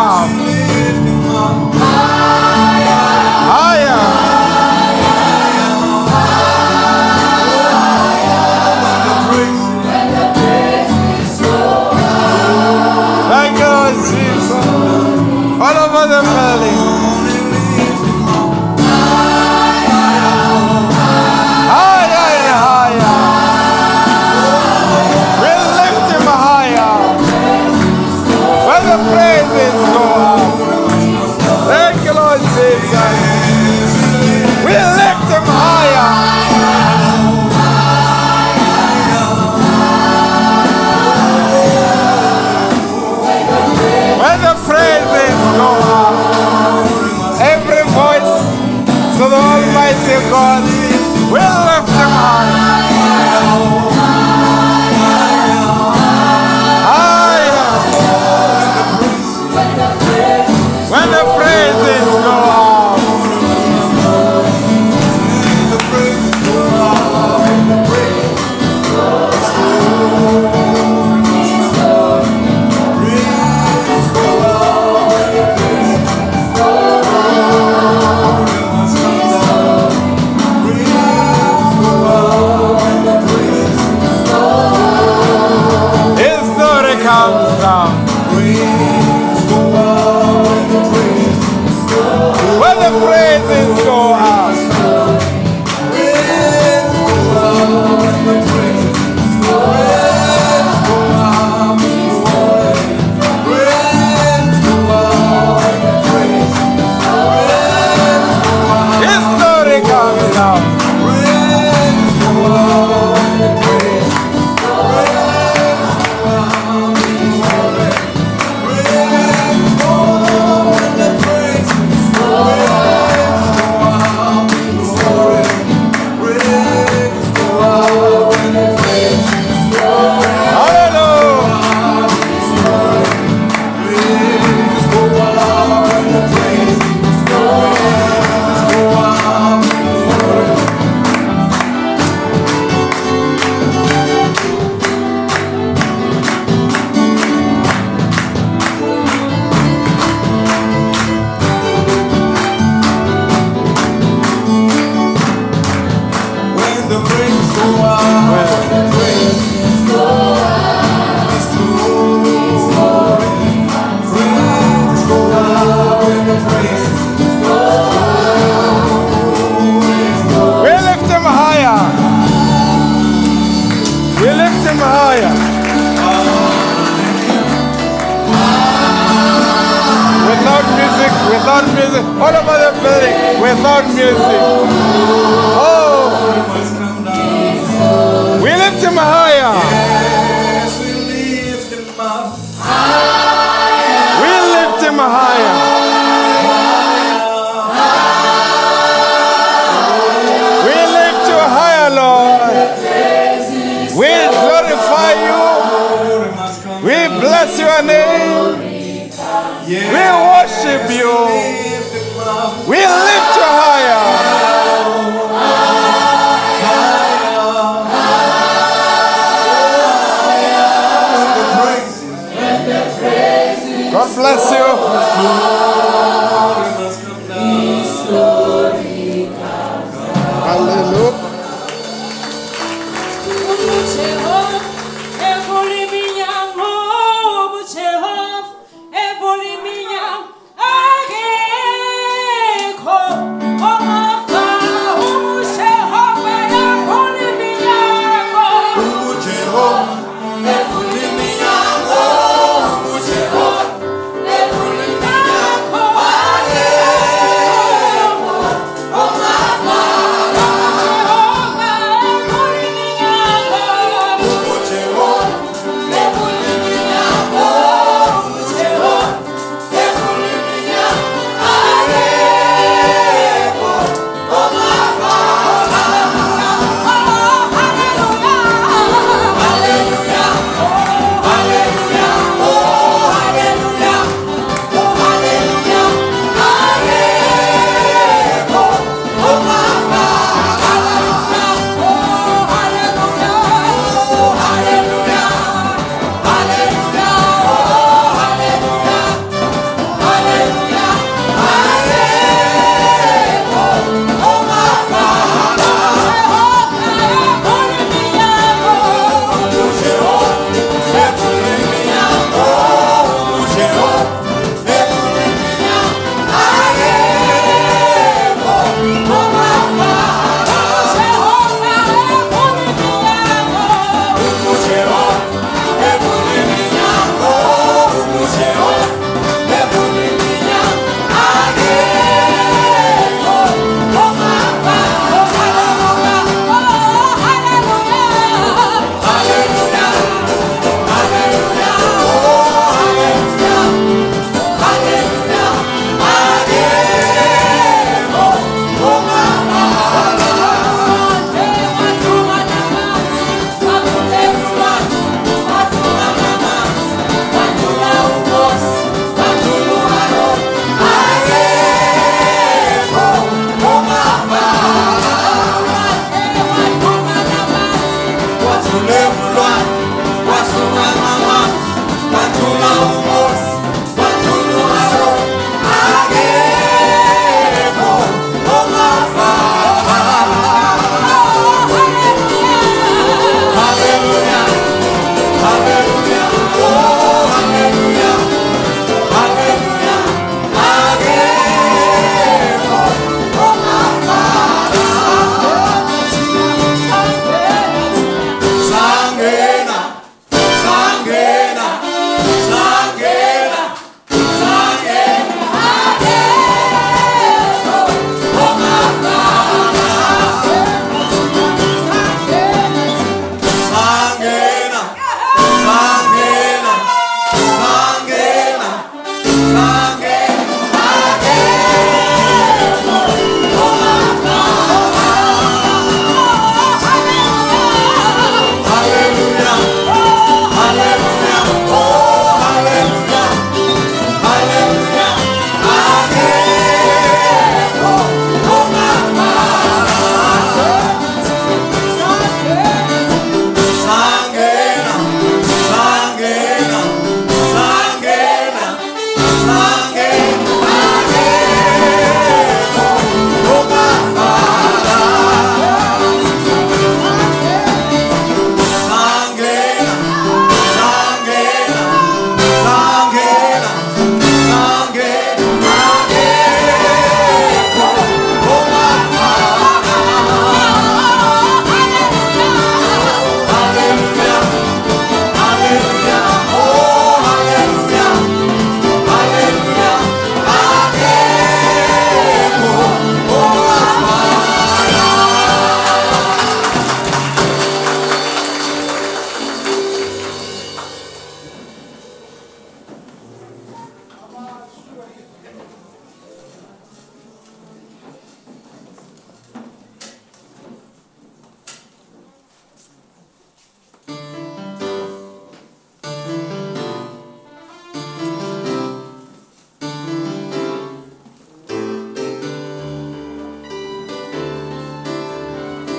job